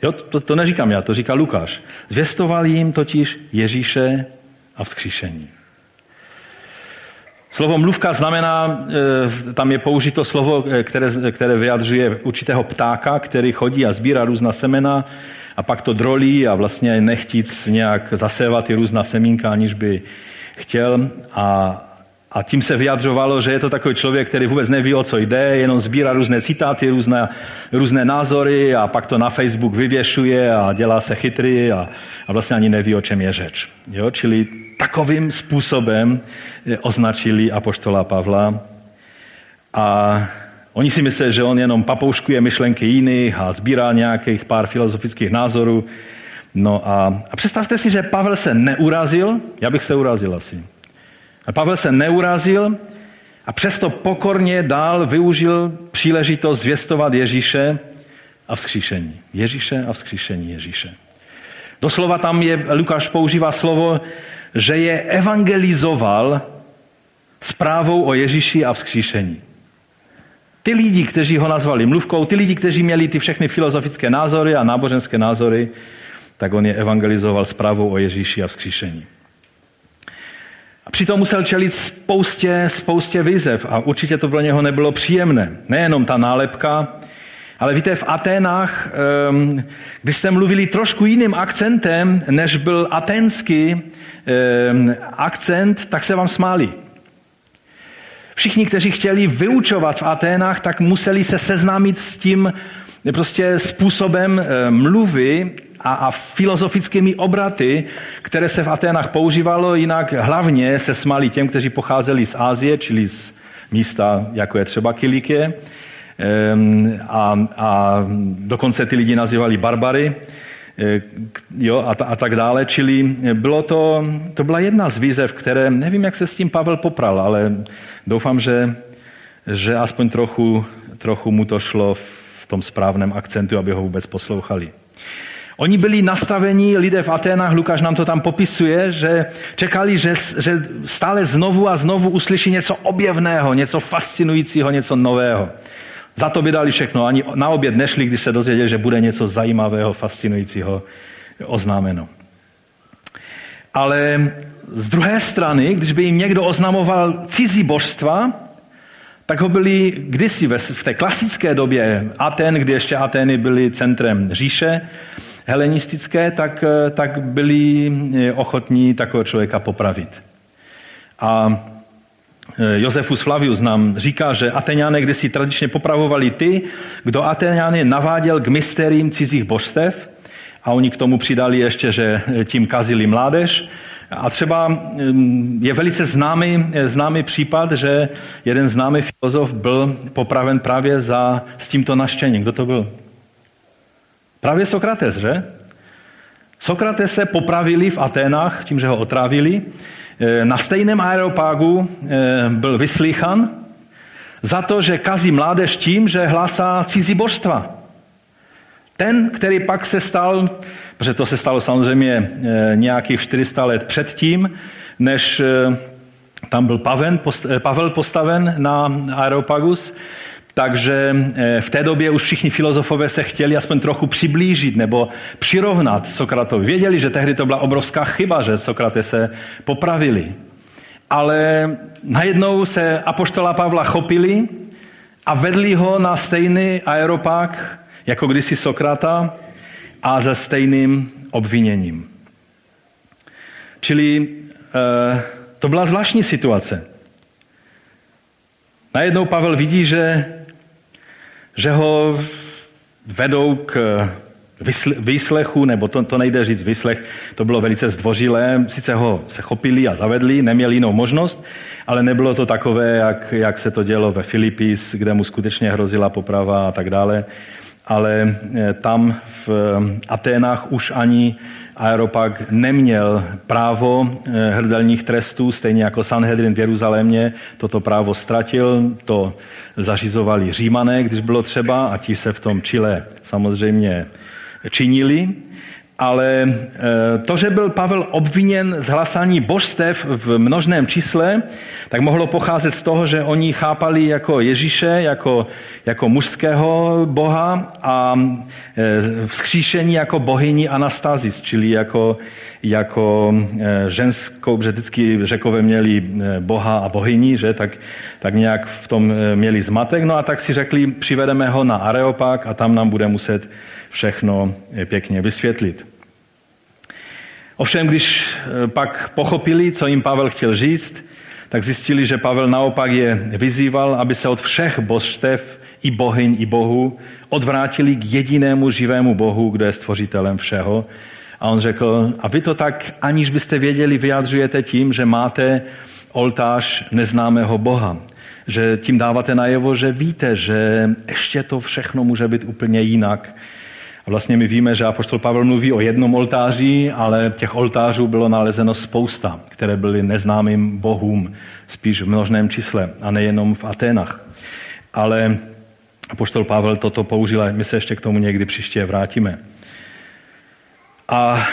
Jo, to, to neříkám já, to říká Lukáš. Zvěstoval jim totiž Ježíše a vzkříšení. Slovo mluvka znamená, eh, tam je použito slovo, eh, které, které vyjadřuje určitého ptáka, který chodí a sbírá různá semena a pak to drolí a vlastně nechtíc nějak zasévat ty různá semínka, aniž by chtěl. A, a tím se vyjadřovalo, že je to takový člověk, který vůbec neví, o co jde, jenom sbírá různé citáty, různé, různé názory a pak to na Facebook vyvěšuje a dělá se chytrý a, a vlastně ani neví, o čem je řeč. Jo? Čili takovým způsobem označili apoštola Pavla. A oni si myslí, že on jenom papouškuje myšlenky jiných a sbírá nějakých pár filozofických názorů. No a, a představte si, že Pavel se neurazil, já bych se urazil asi. A Pavel se neurazil a přesto pokorně dál využil příležitost zvěstovat Ježíše a vzkříšení. Ježíše a vzkříšení Ježíše. Doslova tam je, Lukáš používá slovo, že je evangelizoval zprávou o Ježíši a vzkříšení. Ty lidi, kteří ho nazvali mluvkou, ty lidi, kteří měli ty všechny filozofické názory a náboženské názory, tak on je evangelizoval zprávou o Ježíši a vzkříšení. Přitom musel čelit spoustě, spoustě výzev a určitě to pro něho nebylo příjemné. Nejenom ta nálepka, ale víte, v Aténách, ehm, když jste mluvili trošku jiným akcentem, než byl atenský ehm, akcent, tak se vám smáli. Všichni, kteří chtěli vyučovat v Aténách, tak museli se seznámit s tím prostě způsobem ehm, mluvy a, a filozofickými obraty, které se v Aténách používalo, jinak hlavně se smáli těm, kteří pocházeli z Ázie, čili z místa, jako je třeba Kilikie, a, a dokonce ty lidi nazývali barbary e, jo, a, a tak dále. Čili bylo to, to byla jedna z výzev, které, nevím, jak se s tím Pavel popral, ale doufám, že, že aspoň trochu, trochu mu to šlo v tom správném akcentu, aby ho vůbec poslouchali. Oni byli nastavení, lidé v Aténách, Lukáš nám to tam popisuje, že čekali, že, že stále znovu a znovu uslyší něco objevného, něco fascinujícího, něco nového. Za to by dali všechno. Ani na oběd nešli, když se dozvěděli, že bude něco zajímavého, fascinujícího oznámeno. Ale z druhé strany, když by jim někdo oznamoval cizí božstva, tak ho byli kdysi v té klasické době Aten, kdy ještě Atény byly centrem říše helenistické, tak, tak byli ochotní takového člověka popravit. A Eh, Josefus Flavius nám říká, že Ateniané kdysi tradičně popravovali ty, kdo Ateniány naváděl k mysteriím cizích božstev a oni k tomu přidali ještě, že tím kazili mládež. A třeba mm, je velice známý, eh, známý případ, že jeden známý filozof byl popraven právě za, s tímto naštěním. Kdo to byl? Právě Sokrates, že? Sokrates se popravili v Aténách tím, že ho otrávili Eh, na stejném aeropágu eh, byl vyslýchan za to, že kazí mládež tím, že hlásá cizí božstva. Ten, který pak se stal, protože to se stalo samozřejmě eh, nějakých 400 let předtím, než tam byl Pavel postaven na Aeropagus, takže eh, v té době už všichni filozofové se chtěli aspoň trochu přiblížit nebo přirovnat Sokratovi. Věděli, že tehdy to byla obrovská chyba, že Sokrate se popravili. Ale najednou se apoštola Pavla chopili a vedli ho na stejný aeropak jako kdysi Sokrata a se stejným obviněním. Čili e, to byla zvláštní situace. Najednou Pavel vidí, že, že ho vedou k výslechu, nebo to, to nejde říct výslech, to bylo velice zdvořilé, sice ho se chopili a zavedli, neměl jinou možnost, ale nebylo to takové, jak, jak se to dělo ve Filipis, kde mu skutečně hrozila poprava a tak dále, ale eh, tam v Aténách už ani Aeropag neměl právo eh, hrdelních trestů, stejně jako Sanhedrin v Jeruzalémě toto právo ztratil, to zařizovali římané, když bylo třeba a ti se v tom Chile samozřejmě činili, ale e, to, že byl Pavel obviněn z hlasání božstev v množném čísle, tak mohlo pocházet z toho, že oni chápali jako Ježíše, jako, jako mužského boha a e, vzkříšení jako bohyni Anastazis, čili jako, jako e, ženskou, protože vždycky řekové měli boha a bohyni, že? Tak, tak nějak v tom měli zmatek. No a tak si řekli, přivedeme ho na Areopag a tam nám bude muset všechno pěkně vysvětlit. Ovšem, když eh, pak pochopili, co jim Pavel chtěl říct, tak zjistili, že Pavel naopak je vyzýval, aby se od všech božstev i bohyň, i bohu odvrátili k jedinému živému bohu, kdo je stvořitelem všeho. A on řekl, a vy to tak, aniž byste věděli, vyjadřujete tím, že máte oltář neznámého boha. Že tím dáváte najevo, že víte, že ještě to všechno může být úplně jinak, a vlastně my víme, že apoštol Pavel mluví o jednom oltáři, ale těch oltářů bylo nalezeno spousta, které byly neznámým bohům, spíš v množném čísle a nejenom v Aténách. Ale apoštol Pavel toto použil a my se ještě k tomu někdy příště vrátíme. A,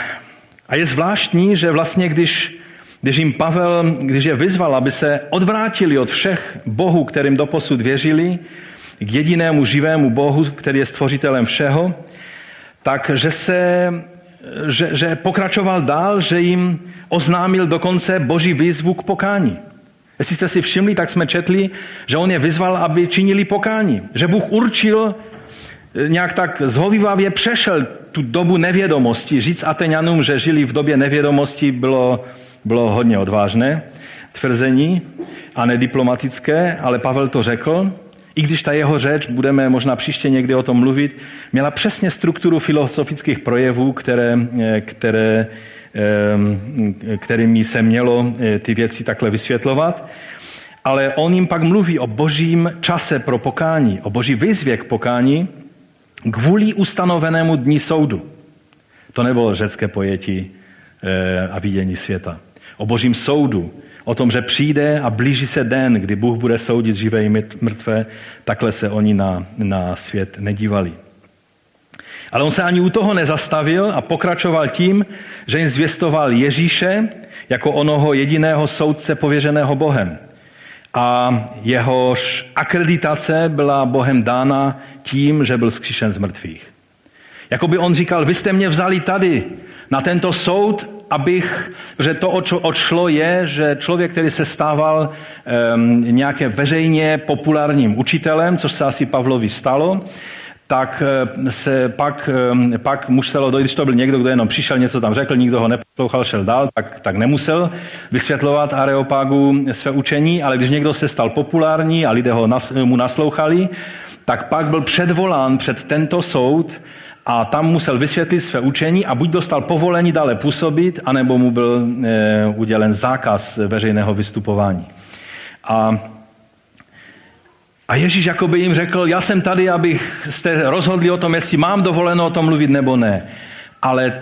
a je zvláštní, že vlastně když, když jim Pavel, když je vyzval, aby se odvrátili od všech bohů, kterým doposud věřili, k jedinému živému bohu, který je stvořitelem všeho, takže se, že, že pokračoval dál, že jim oznámil dokonce boží výzvu k pokání. Jestli jste si všimli, tak jsme četli, že on je vyzval, aby činili pokání. Že Bůh určil, nějak tak zhovivavě přešel tu dobu nevědomosti. Říct Ateňanům, že žili v době nevědomosti, bylo, bylo hodně odvážné tvrzení a nediplomatické, ale Pavel to řekl i když ta jeho řeč, budeme možná příště někdy o tom mluvit, měla přesně strukturu filozofických projevů, které, eh, které, eh, kterými se mělo eh, ty věci takhle vysvětlovat. Ale on jim pak mluví o božím čase pro pokání, o boží výzvě k pokání kvůli ustanovenému dní soudu. To nebylo řecké pojetí a vidění světa. O božím soudu, o tom, že přijde a blíží se den, kdy Bůh bude soudit živé i mrtvé, takhle se oni na, na svět nedívali. Ale on se ani u toho nezastavil a pokračoval tím, že jim zvěstoval Ježíše jako onoho jediného soudce pověřeného Bohem. A jehož akreditace byla Bohem dána tím, že byl zkříšen z mrtvých. Jakoby on říkal, vy jste mě vzali tady na tento soud, abych, že to, o šlo, je, že člověk, který se stával um, nějaké veřejně populárním učitelem, což se asi Pavlovi stalo, tak eh, se pak, pak muselo dojít, když to byl někdo, kdo jenom přišel, něco tam řekl, nikdo ho neposlouchal, šel dál, tak, tak nemusel vysvětlovat Areopágu své učení, ale když někdo se stal populární a lidé ho nas, mu naslouchali, tak pak byl předvolán před tento soud a tam musel vysvětlit své učení a buď dostal povolení dále působit, anebo mu byl e, udělen zákaz veřejného vystupování. A, a Ježíš jakoby jim řekl, já jsem tady, abych jste rozhodli o tom, jestli mám dovoleno o tom mluvit nebo ne. Ale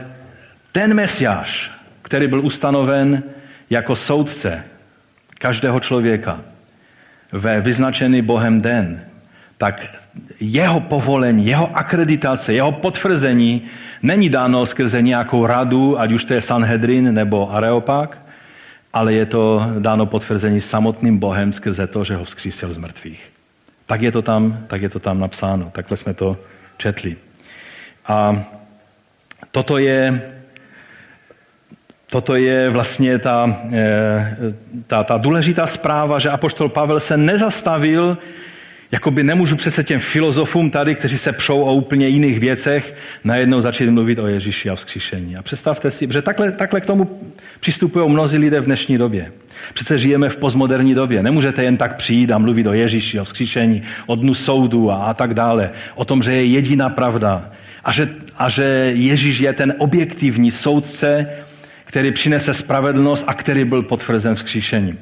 ten mesiáš, který byl ustanoven jako soudce každého člověka ve vyznačený Bohem den, tak jeho povolení, jeho akreditace, jeho potvrzení není dáno skrze nějakou radu, ať už to je Sanhedrin nebo Areopag, ale je to dáno potvrzení samotným Bohem skrze to, že ho vzkřísil z mrtvých. Tak je to tam, tak je to tam napsáno. Takhle jsme to četli. A toto je, toto je vlastně ta, eh, ta, ta důležitá zpráva, že apoštol Pavel se nezastavil Jakoby nemůžu přece těm filozofům tady, kteří se přou o úplně jiných věcech, najednou začít mluvit o Ježíši a vzkříšení. A představte si, že takhle, takhle k tomu přistupují mnozí lidé v dnešní době. Přece žijeme v postmoderní době. Nemůžete jen tak přijít a mluvit o Ježíši, o vzkříšení, o dnu soudu a, a tak dále. O tom, že je jediná pravda. A že, a že Ježíš je ten objektivní soudce, který přinese spravedlnost a který byl potvrzen vzkříšením.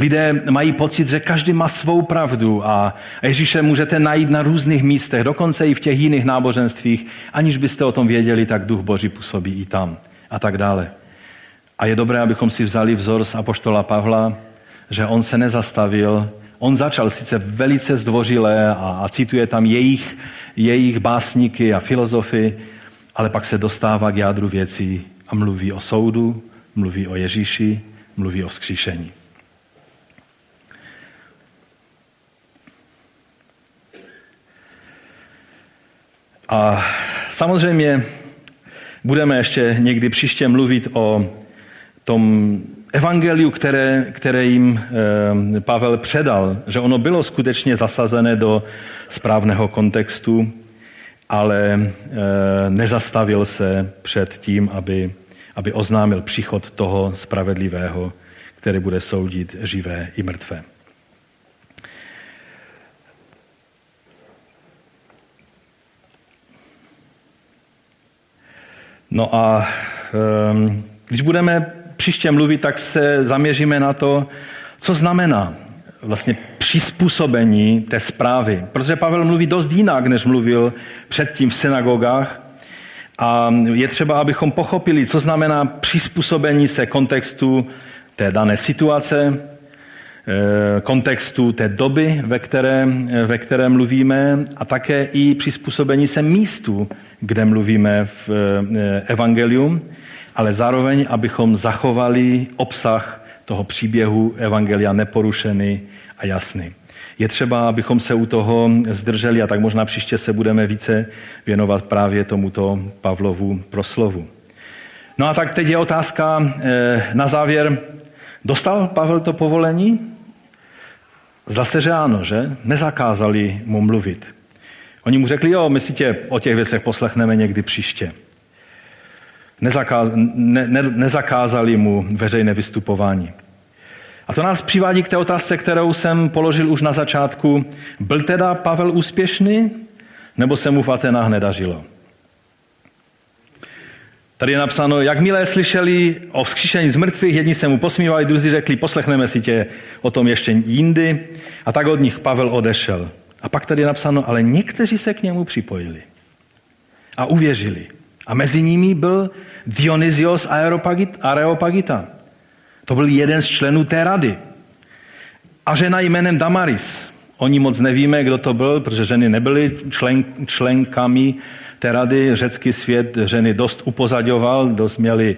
Lidé mají pocit, že každý má svou pravdu a Ježíše můžete najít na různých místech, dokonce i v těch jiných náboženstvích, aniž byste o tom věděli, tak duch Boží působí i tam a tak dále. A je dobré, abychom si vzali vzor z apoštola Pavla, že on se nezastavil, on začal sice velice zdvořile a, a cituje tam jejich, jejich básníky a filozofy, ale pak se dostává k jádru věcí a mluví o soudu, mluví o Ježíši, mluví o vzkříšení. A samozřejmě budeme ještě někdy příště mluvit o tom evangeliu, které, které jim eh, Pavel předal, že ono bylo skutečně zasazené do správného kontextu, ale eh, nezastavil se před tím, aby, aby oznámil příchod toho spravedlivého, který bude soudit živé i mrtvé. No a um, když budeme příště mluvit, tak se zaměříme na to, co znamená vlastně přizpůsobení té zprávy. Protože Pavel mluví dost jinak, než mluvil předtím v synagogách. A je třeba, abychom pochopili, co znamená přizpůsobení se kontextu té dané situace, kontextu té doby, ve které, ve které mluvíme a také i přizpůsobení se místu, kde mluvíme v eh, evangelium, ale zároveň, abychom zachovali obsah toho příběhu evangelia neporušený a jasný. Je třeba, abychom se u toho zdrželi a tak možná příště se budeme více věnovat právě tomuto Pavlovu proslovu. No a tak teď je otázka eh, na závěr. Dostal Pavel to povolení? Zase, že? Nezakázali mu mluvit. Oni mu řekli, jo, my si tě o těch věcech poslechneme někdy příště. Ne, ne, nezakázali mu veřejné vystupování. A to nás přivádí k té otázce, kterou jsem položil už na začátku. Byl teda Pavel úspěšný, nebo se mu v Atenách nedařilo? Tady je napsáno, jakmile slyšeli o vzkříšení z mrtvých, jedni se mu posmívali, druzí řekli, poslechneme si tě o tom ještě jindy. A tak od nich Pavel odešel. A pak tady je napsáno, ale někteří se k němu připojili a uvěřili. A mezi nimi byl Dionysios Areopagita. To byl jeden z členů té rady. A žena jménem Damaris. Oni moc nevíme, kdo to byl, protože ženy nebyly člen, členkami té rady. Řecký svět ženy dost upozaďoval, dost měli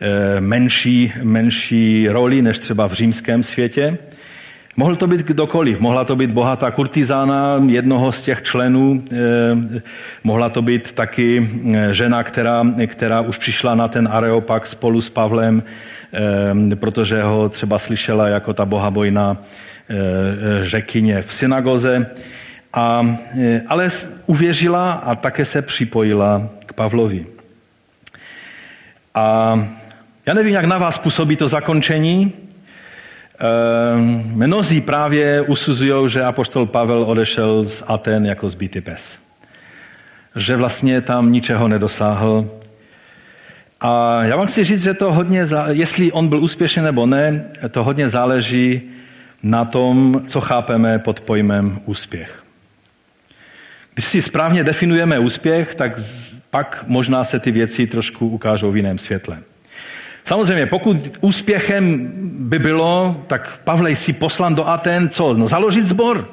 e, menší, menší roli než třeba v římském světě. Mohl to být kdokoliv. Mohla to být bohatá kurtizána jednoho z těch členů. Eh, mohla to být taky eh, žena, která, která už přišla na ten areopak spolu s Pavlem, eh, protože ho třeba slyšela jako ta bohabojná řekyně v synagoze. A, ale uvěřila a také se připojila k Pavlovi. A já nevím, jak na vás působí to zakončení, Ehm, mnozí právě usuzují, že apoštol Pavel odešel z Aten jako zbytý pes. Že vlastně tam ničeho nedosáhl. A já vám chci říct, že to hodně, jestli on byl úspěšný nebo ne, to hodně záleží na tom, co chápeme pod pojmem úspěch. Když si správně definujeme úspěch, tak pak možná se ty věci trošku ukážou v jiném světle. Samozřejmě, pokud úspěchem by bylo, tak Pavlej si poslan do Aten, co? No založit zbor.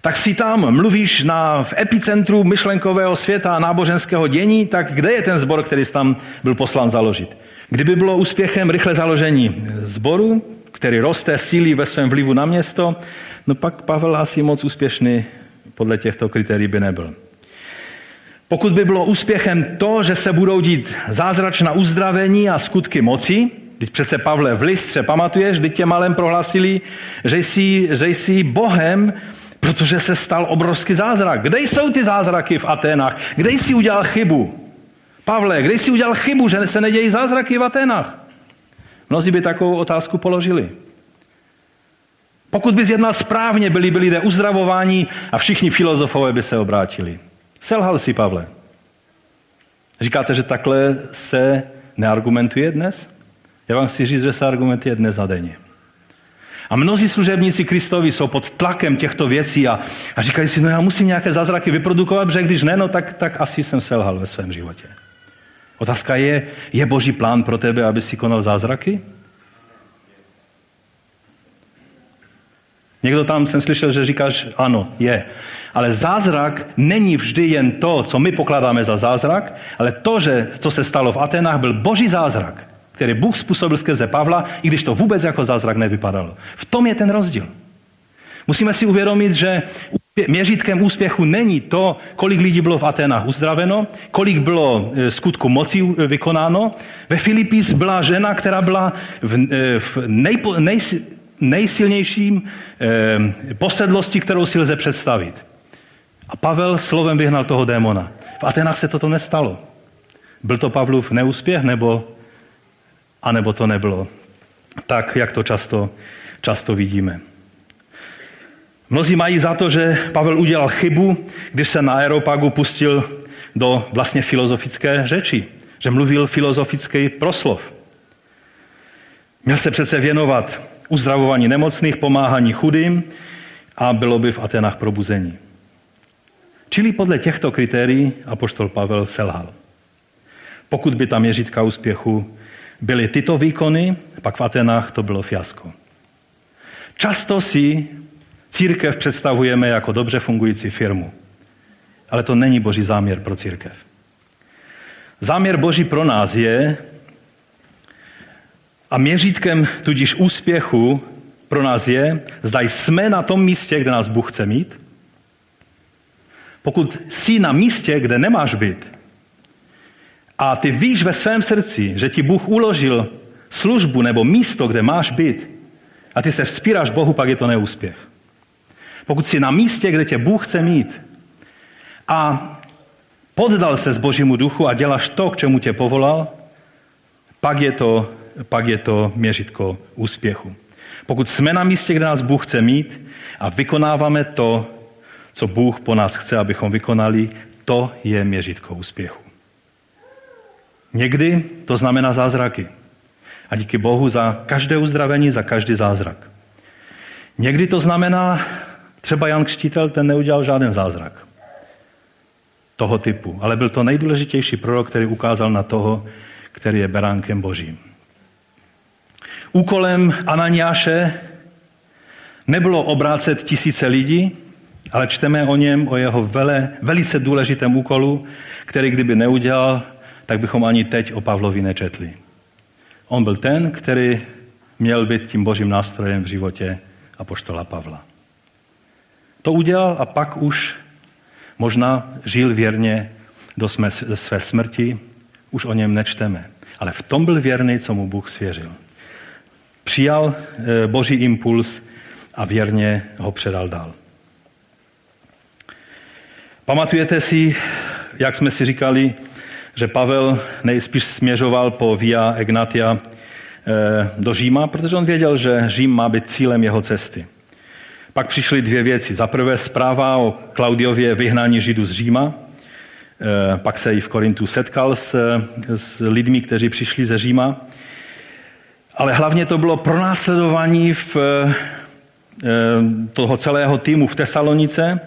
Tak si tam mluvíš na, v epicentru myšlenkového světa a náboženského dění, tak kde je ten zbor, který jsi tam byl poslán založit? Kdyby bylo úspěchem rychle založení zboru, který roste sílí ve svém vlivu na město, no pak Pavel asi moc úspěšný podle těchto kritérií by nebyl. Pokud by bylo úspěchem to, že se budou dít zázračná uzdravení a skutky moci, teď přece Pavle v listře, pamatuješ, kdy tě malem prohlásili, že jsi, že jsi Bohem Protože se stal obrovský zázrak. Kde jsou ty zázraky v Aténách? Kde jsi udělal chybu? Pavle, kde jsi udělal chybu, že se nedějí zázraky v Aténách? Mnozí by takovou otázku položili. Pokud bys jednal správně, byli by lidé uzdravováni a všichni filozofové by se obrátili. Selhal si, Pavle. Říkáte, že takhle se neargumentuje dnes? Já vám chci říct, že se argumentuje dnes a denně. A mnozí služebníci Kristovi jsou pod tlakem těchto věcí a, a říkají si, no já musím nějaké zázraky vyprodukovat, protože když ne, no tak, tak asi jsem selhal ve svém životě. Otázka je, je boží plán pro tebe, aby si konal zázraky? Někdo tam jsem slyšel, že říkáš, ano, je. Ale zázrak není vždy jen to, co my pokládáme za zázrak, ale to, že co se stalo v Atenách, byl boží zázrak, který Bůh způsobil skrze Pavla, i když to vůbec jako zázrak nevypadalo. V tom je ten rozdíl. Musíme si uvědomit, že měřítkem úspěchu není to, kolik lidí bylo v Atenách uzdraveno, kolik bylo e, skutku moci vykonáno. Ve Filipis byla žena, která byla v, e, v nejpo, nej, nejsilnějším eh, posedlosti, kterou si lze představit. A Pavel slovem vyhnal toho démona. V Atenách se toto nestalo. Byl to Pavlův neúspěch, nebo anebo to nebylo. Tak, jak to často, často vidíme. Mnozí mají za to, že Pavel udělal chybu, když se na Aeropagu pustil do vlastně filozofické řeči, že mluvil filozofický proslov. Měl se přece věnovat uzdravování nemocných, pomáhání chudým a bylo by v Atenách probuzení. Čili podle těchto kritérií apoštol Pavel selhal. Pokud by tam měřítka úspěchu byly tyto výkony, pak v Atenách to bylo fiasko. Často si církev představujeme jako dobře fungující firmu. Ale to není boží záměr pro církev. Záměr boží pro nás je, a měřítkem tudíž úspěchu pro nás je, zda jsme na tom místě, kde nás Bůh chce mít. Pokud jsi na místě, kde nemáš být, a ty víš ve svém srdci, že ti Bůh uložil službu nebo místo, kde máš být, a ty se vzpíráš Bohu, pak je to neúspěch. Pokud jsi na místě, kde tě Bůh chce mít a poddal se z Božímu duchu a děláš to, k čemu tě povolal, pak je to pak je to měřitko úspěchu. Pokud jsme na místě, kde nás Bůh chce mít a vykonáváme to, co Bůh po nás chce, abychom vykonali, to je měřitko úspěchu. Někdy to znamená zázraky. A díky Bohu za každé uzdravení, za každý zázrak. Někdy to znamená, třeba Jan Křtítel, ten neudělal žádný zázrak toho typu, ale byl to nejdůležitější prorok, který ukázal na toho, který je beránkem božím. Úkolem Ananiáše nebylo obrácet tisíce lidí, ale čteme o něm, o jeho vele, velice důležitém úkolu, který kdyby neudělal, tak bychom ani teď o Pavlovi nečetli. On byl ten, který měl být tím božím nástrojem v životě apoštola Pavla. To udělal a pak už možná žil věrně do své smrti, už o něm nečteme. Ale v tom byl věrný, co mu Bůh svěřil. Přijal eh, boží impuls a věrně ho předal dál. Pamatujete si, jak jsme si říkali, že Pavel nejspíš směřoval po Via Egnatia eh, do Říma, protože on věděl, že Řím má být cílem jeho cesty. Pak přišly dvě věci. Za prvé zpráva o Klaudiově vyhnání Židů z Říma. Eh, pak se i v Korintu setkal s, s lidmi, kteří přišli ze Říma ale hlavně to bylo pronásledování v, eh, toho celého týmu v Tesalonice,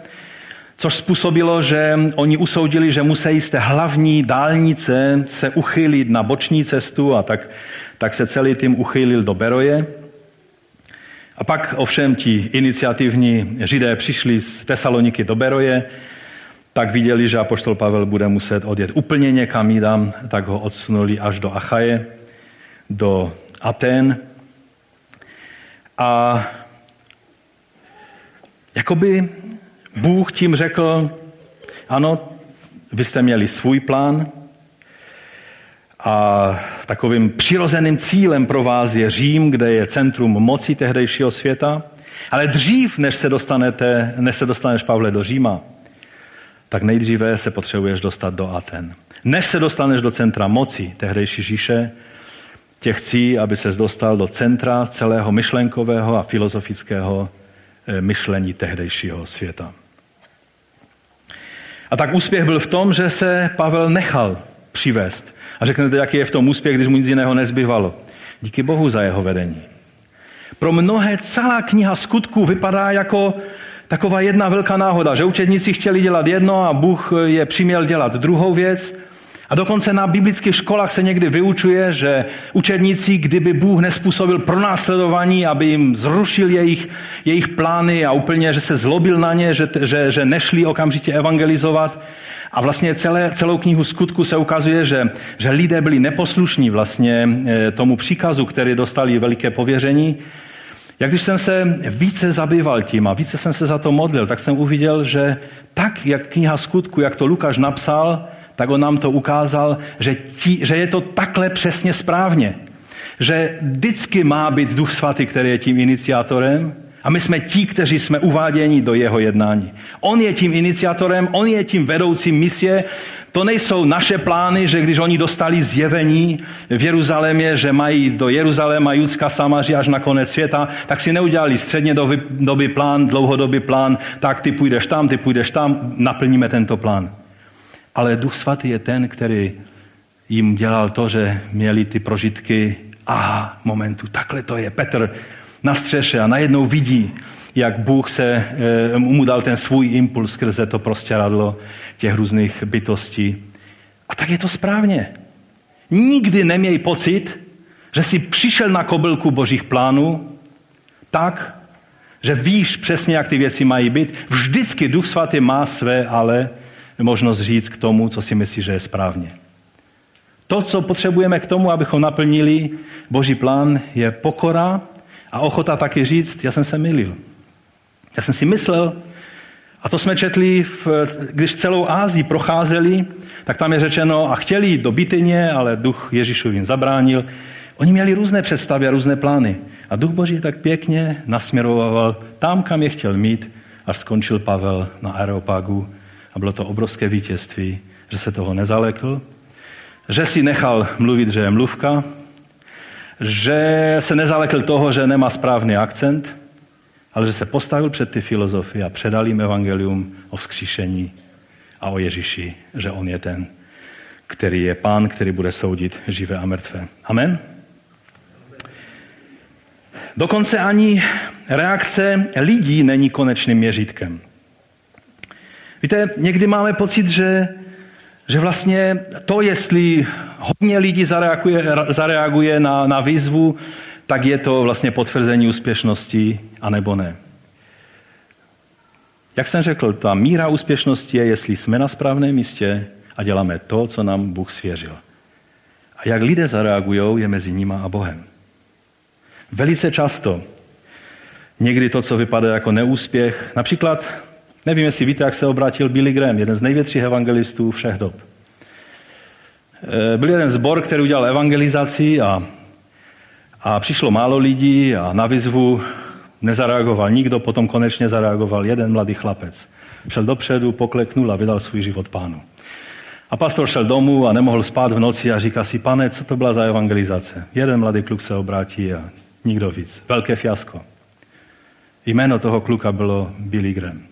což způsobilo, že oni usoudili, že musí z té hlavní dálnice se uchylit na boční cestu a tak, tak se celý tým uchylil do Beroje. A pak ovšem ti iniciativní židé přišli z Tesaloniky do Beroje, tak viděli, že apoštol Pavel bude muset odjet úplně někam jinam, tak ho odsunuli až do Achaje, do Aten. A jakoby Bůh tím řekl, ano, vy jste měli svůj plán a takovým přirozeným cílem pro vás je Řím, kde je centrum moci tehdejšího světa. Ale dřív, než se, dostanete, než se dostaneš, Pavle, do Říma, tak nejdříve se potřebuješ dostat do Aten. Než se dostaneš do centra moci tehdejší říše, tě chci, aby se dostal do centra celého myšlenkového a filozofického eh, myšlení tehdejšího světa. A tak úspěch byl v tom, že se Pavel nechal přivést. A řeknete, jaký je v tom úspěch, když mu nic jiného nezbyvalo. Díky Bohu za jeho vedení. Pro mnohé celá kniha skutků vypadá jako taková jedna velká náhoda, že učedníci chtěli dělat jedno a Bůh je přiměl dělat druhou věc. A dokonce na biblických školách se někdy vyučuje, že učedníci, kdyby Bůh nespůsobil pronásledování, aby jim zrušil jejich, jejich plány a úplně, že se zlobil na ně, že, že, že nešli okamžitě evangelizovat, a vlastně celé, celou knihu skutku se ukazuje, že, že lidé byli neposlušní vlastně eh, tomu příkazu, který dostali veliké pověření. Jak když jsem se více zabýval tím a více jsem se za to modlil, tak jsem uviděl, že tak, jak kniha skutku, jak to Lukáš napsal, tak on nám to ukázal, že, tí, že je to takhle přesně správně. Že vždycky má být Duch Svatý, který je tím iniciátorem, a my jsme ti, kteří jsme uváděni do jeho jednání. On je tím iniciatorem, on je tím vedoucím misie. To nejsou naše plány, že když oni dostali zjevení v Jeruzalémě, že mají do Jeruzaléma Judská Samaří až na konec světa, tak si neudělali středně doby plán, dlouhodobý plán, tak ty půjdeš tam, ty půjdeš tam, naplníme tento plán. Ale Duch Svatý je ten, který jim dělal to, že měli ty prožitky, a momentu, takhle to je. Petr na střeše a najednou vidí, jak Bůh se, eh, mu dal ten svůj impuls skrze to prostěradlo těch různých bytostí. A tak je to správně. Nikdy neměj pocit, že jsi přišel na kobylku božích plánů tak, že víš přesně, jak ty věci mají být. Vždycky Duch Svatý má své ale možnost říct k tomu, co si myslí, že je správně. To, co potřebujeme k tomu, abychom naplnili Boží plán, je pokora a ochota taky říct, já jsem se milil. Já jsem si myslel, a to jsme četli, v, když celou Ázii procházeli, tak tam je řečeno, a chtěli jít do Bityně, ale duch Ježíšův jim zabránil. Oni měli různé představy a různé plány. A duch Boží tak pěkně nasměroval tam, kam je chtěl mít, až skončil Pavel na Areopagu. A bylo to obrovské vítězství, že se toho nezalekl, že si nechal mluvit, že je mluvka, že se nezalekl toho, že nemá správný akcent, ale že se postavil před ty filozofy a předal jim evangelium o vzkříšení a o Ježíši, že on je ten, který je pán, který bude soudit živé a mrtvé. Amen? Dokonce ani reakce lidí není konečným měřítkem. Víte, někdy máme pocit, že, že vlastně to, jestli hodně lidí zareaguje, zareaguje na, na výzvu, tak je to vlastně potvrzení úspěšnosti, anebo ne. Jak jsem řekl, ta míra úspěšnosti je, jestli jsme na správném místě a děláme to, co nám Bůh svěřil. A jak lidé zareagují, je mezi nima a Bohem. Velice často někdy to, co vypadá jako neúspěch, například, nevím, jestli víte, jak se obrátil Billy Graham, jeden z největších evangelistů všech dob. Eh, byl jeden zbor, který udělal evangelizaci a, a přišlo málo lidí a na výzvu nezareagoval nikdo, potom konečně zareagoval jeden mladý chlapec. Šel dopředu, pokleknul a vydal svůj život pánu. A pastor šel domů a nemohl spát v noci a říká si, pane, co to byla za evangelizace? Jeden mladý kluk se obrátí a nikdo víc. Velké fiasko. Jméno toho kluka bylo Billy Graham.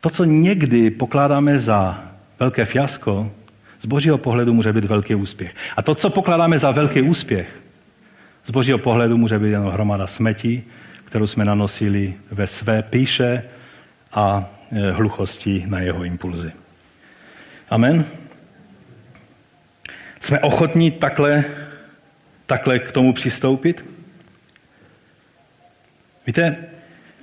To, co někdy pokládáme za velké fiasko, z božího pohledu může být velký úspěch. A to, co pokládáme za velký úspěch, z božího pohledu může být jenom hromada smetí, kterou jsme nanosili ve své píše a e, hluchosti na jeho impulzy. Amen. Jsme ochotní takhle, takhle k tomu přistoupit? Víte,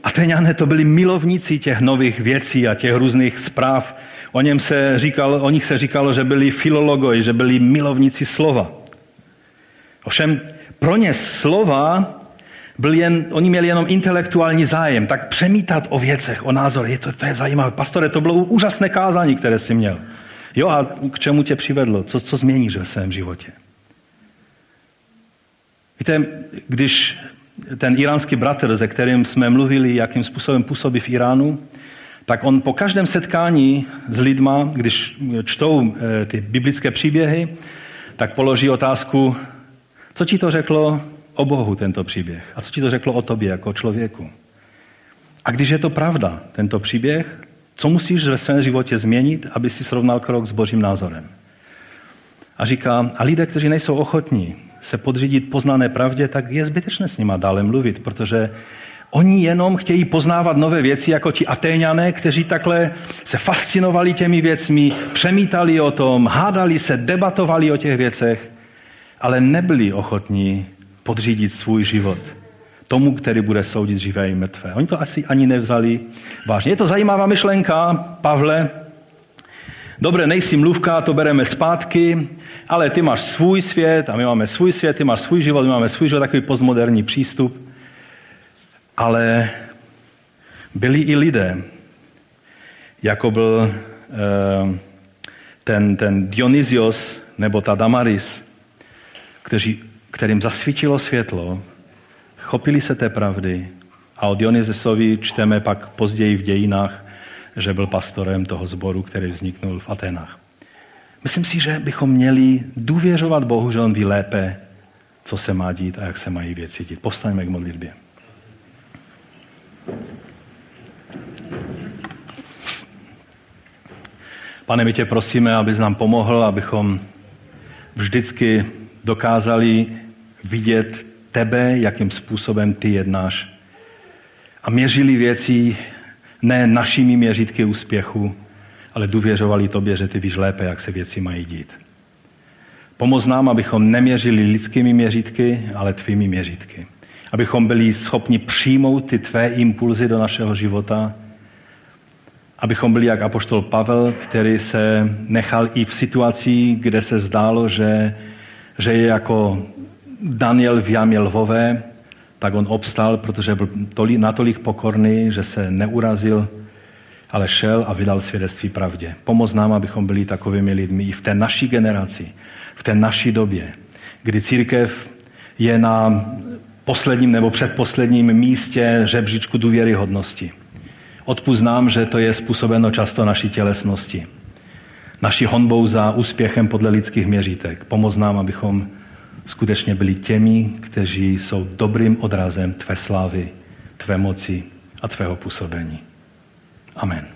Ateňané to byli milovníci těch nových věcí a těch různých zpráv, O, něm se říkalo, o nich se říkalo, že byli filologoi, že byli milovníci slova. Ovšem pro ně slova byl jen, oni měli jenom intelektuální zájem, tak přemítat o věcech, o názory, je to, to je zajímavé. Pastore, to bylo úžasné kázání, které jsi měl. Jo, a k čemu tě přivedlo? Co, co změníš ve svém životě? Víte, když ten iránský bratr, se kterým jsme mluvili, jakým způsobem působí v Iránu, tak on po každém setkání s lidma, když čtou eh, ty biblické příběhy, tak položí otázku, co ti to řeklo o Bohu tento příběh a co ti to řeklo o tobě jako člověku. A když je to pravda, tento příběh, co musíš ve svém životě změnit, aby si srovnal krok s božím názorem? A říká, a lidé, kteří nejsou ochotní se podřídit poznané pravdě, tak je zbytečné s nima dále mluvit, protože oni jenom chtějí poznávat nové věci, jako ti Atéňané, kteří takhle se fascinovali těmi věcmi, přemítali o tom, hádali se, debatovali o těch věcech, ale nebyli ochotní podřídit svůj život tomu, který bude soudit živé i mrtvé. Oni to asi ani nevzali vážně. Je to zajímavá myšlenka, Pavle. Dobře, nejsi mluvka, to bereme zpátky, ale ty máš svůj svět a my máme svůj svět, ty máš svůj život, my máme svůj život, takový postmoderní přístup. Ale byli i lidé, jako byl eh, ten, ten Dionysios nebo ta Damaris, kteří, kterým zasvítilo světlo, chopili se té pravdy a o Dionysisovi čteme pak později v dějinách, že byl pastorem toho sboru, který vzniknul v Atenách. Myslím si, že bychom měli důvěřovat Bohu, že On ví lépe, co se má dít a jak se mají věci dít. Povstaňme k modlitbě. Pane, my tě prosíme, abys nám pomohl, abychom vždycky dokázali vidět tebe, jakým způsobem ty jednáš. A měřili věci ne našimi měřítky úspěchu, ale důvěřovali tobě, že ty víš lépe, jak se věci mají dít. Pomoz nám, abychom neměřili lidskými měřítky, ale tvými měřítky. Abychom byli schopni přijmout ty tvé impulzy do našeho života, abychom byli jak apoštol Pavel, který se nechal i v situaci, kde se zdálo, že, že je jako Daniel v jamě lvové, tak on obstal, protože byl natolik pokorný, že se neurazil, ale šel a vydal svědectví pravdě. Pomoz nám, abychom byli takovými lidmi i v té naší generaci, v té naší době, kdy církev je na posledním nebo předposledním místě žebříčku důvěryhodnosti. Odpust nám, že to je způsobeno často naší tělesnosti. Naší honbou za úspěchem podle lidských měřítek. Pomoz nám, abychom skutečně byli těmi, kteří jsou dobrým odrazem Tvé slávy, Tvé moci a Tvého působení. Amen.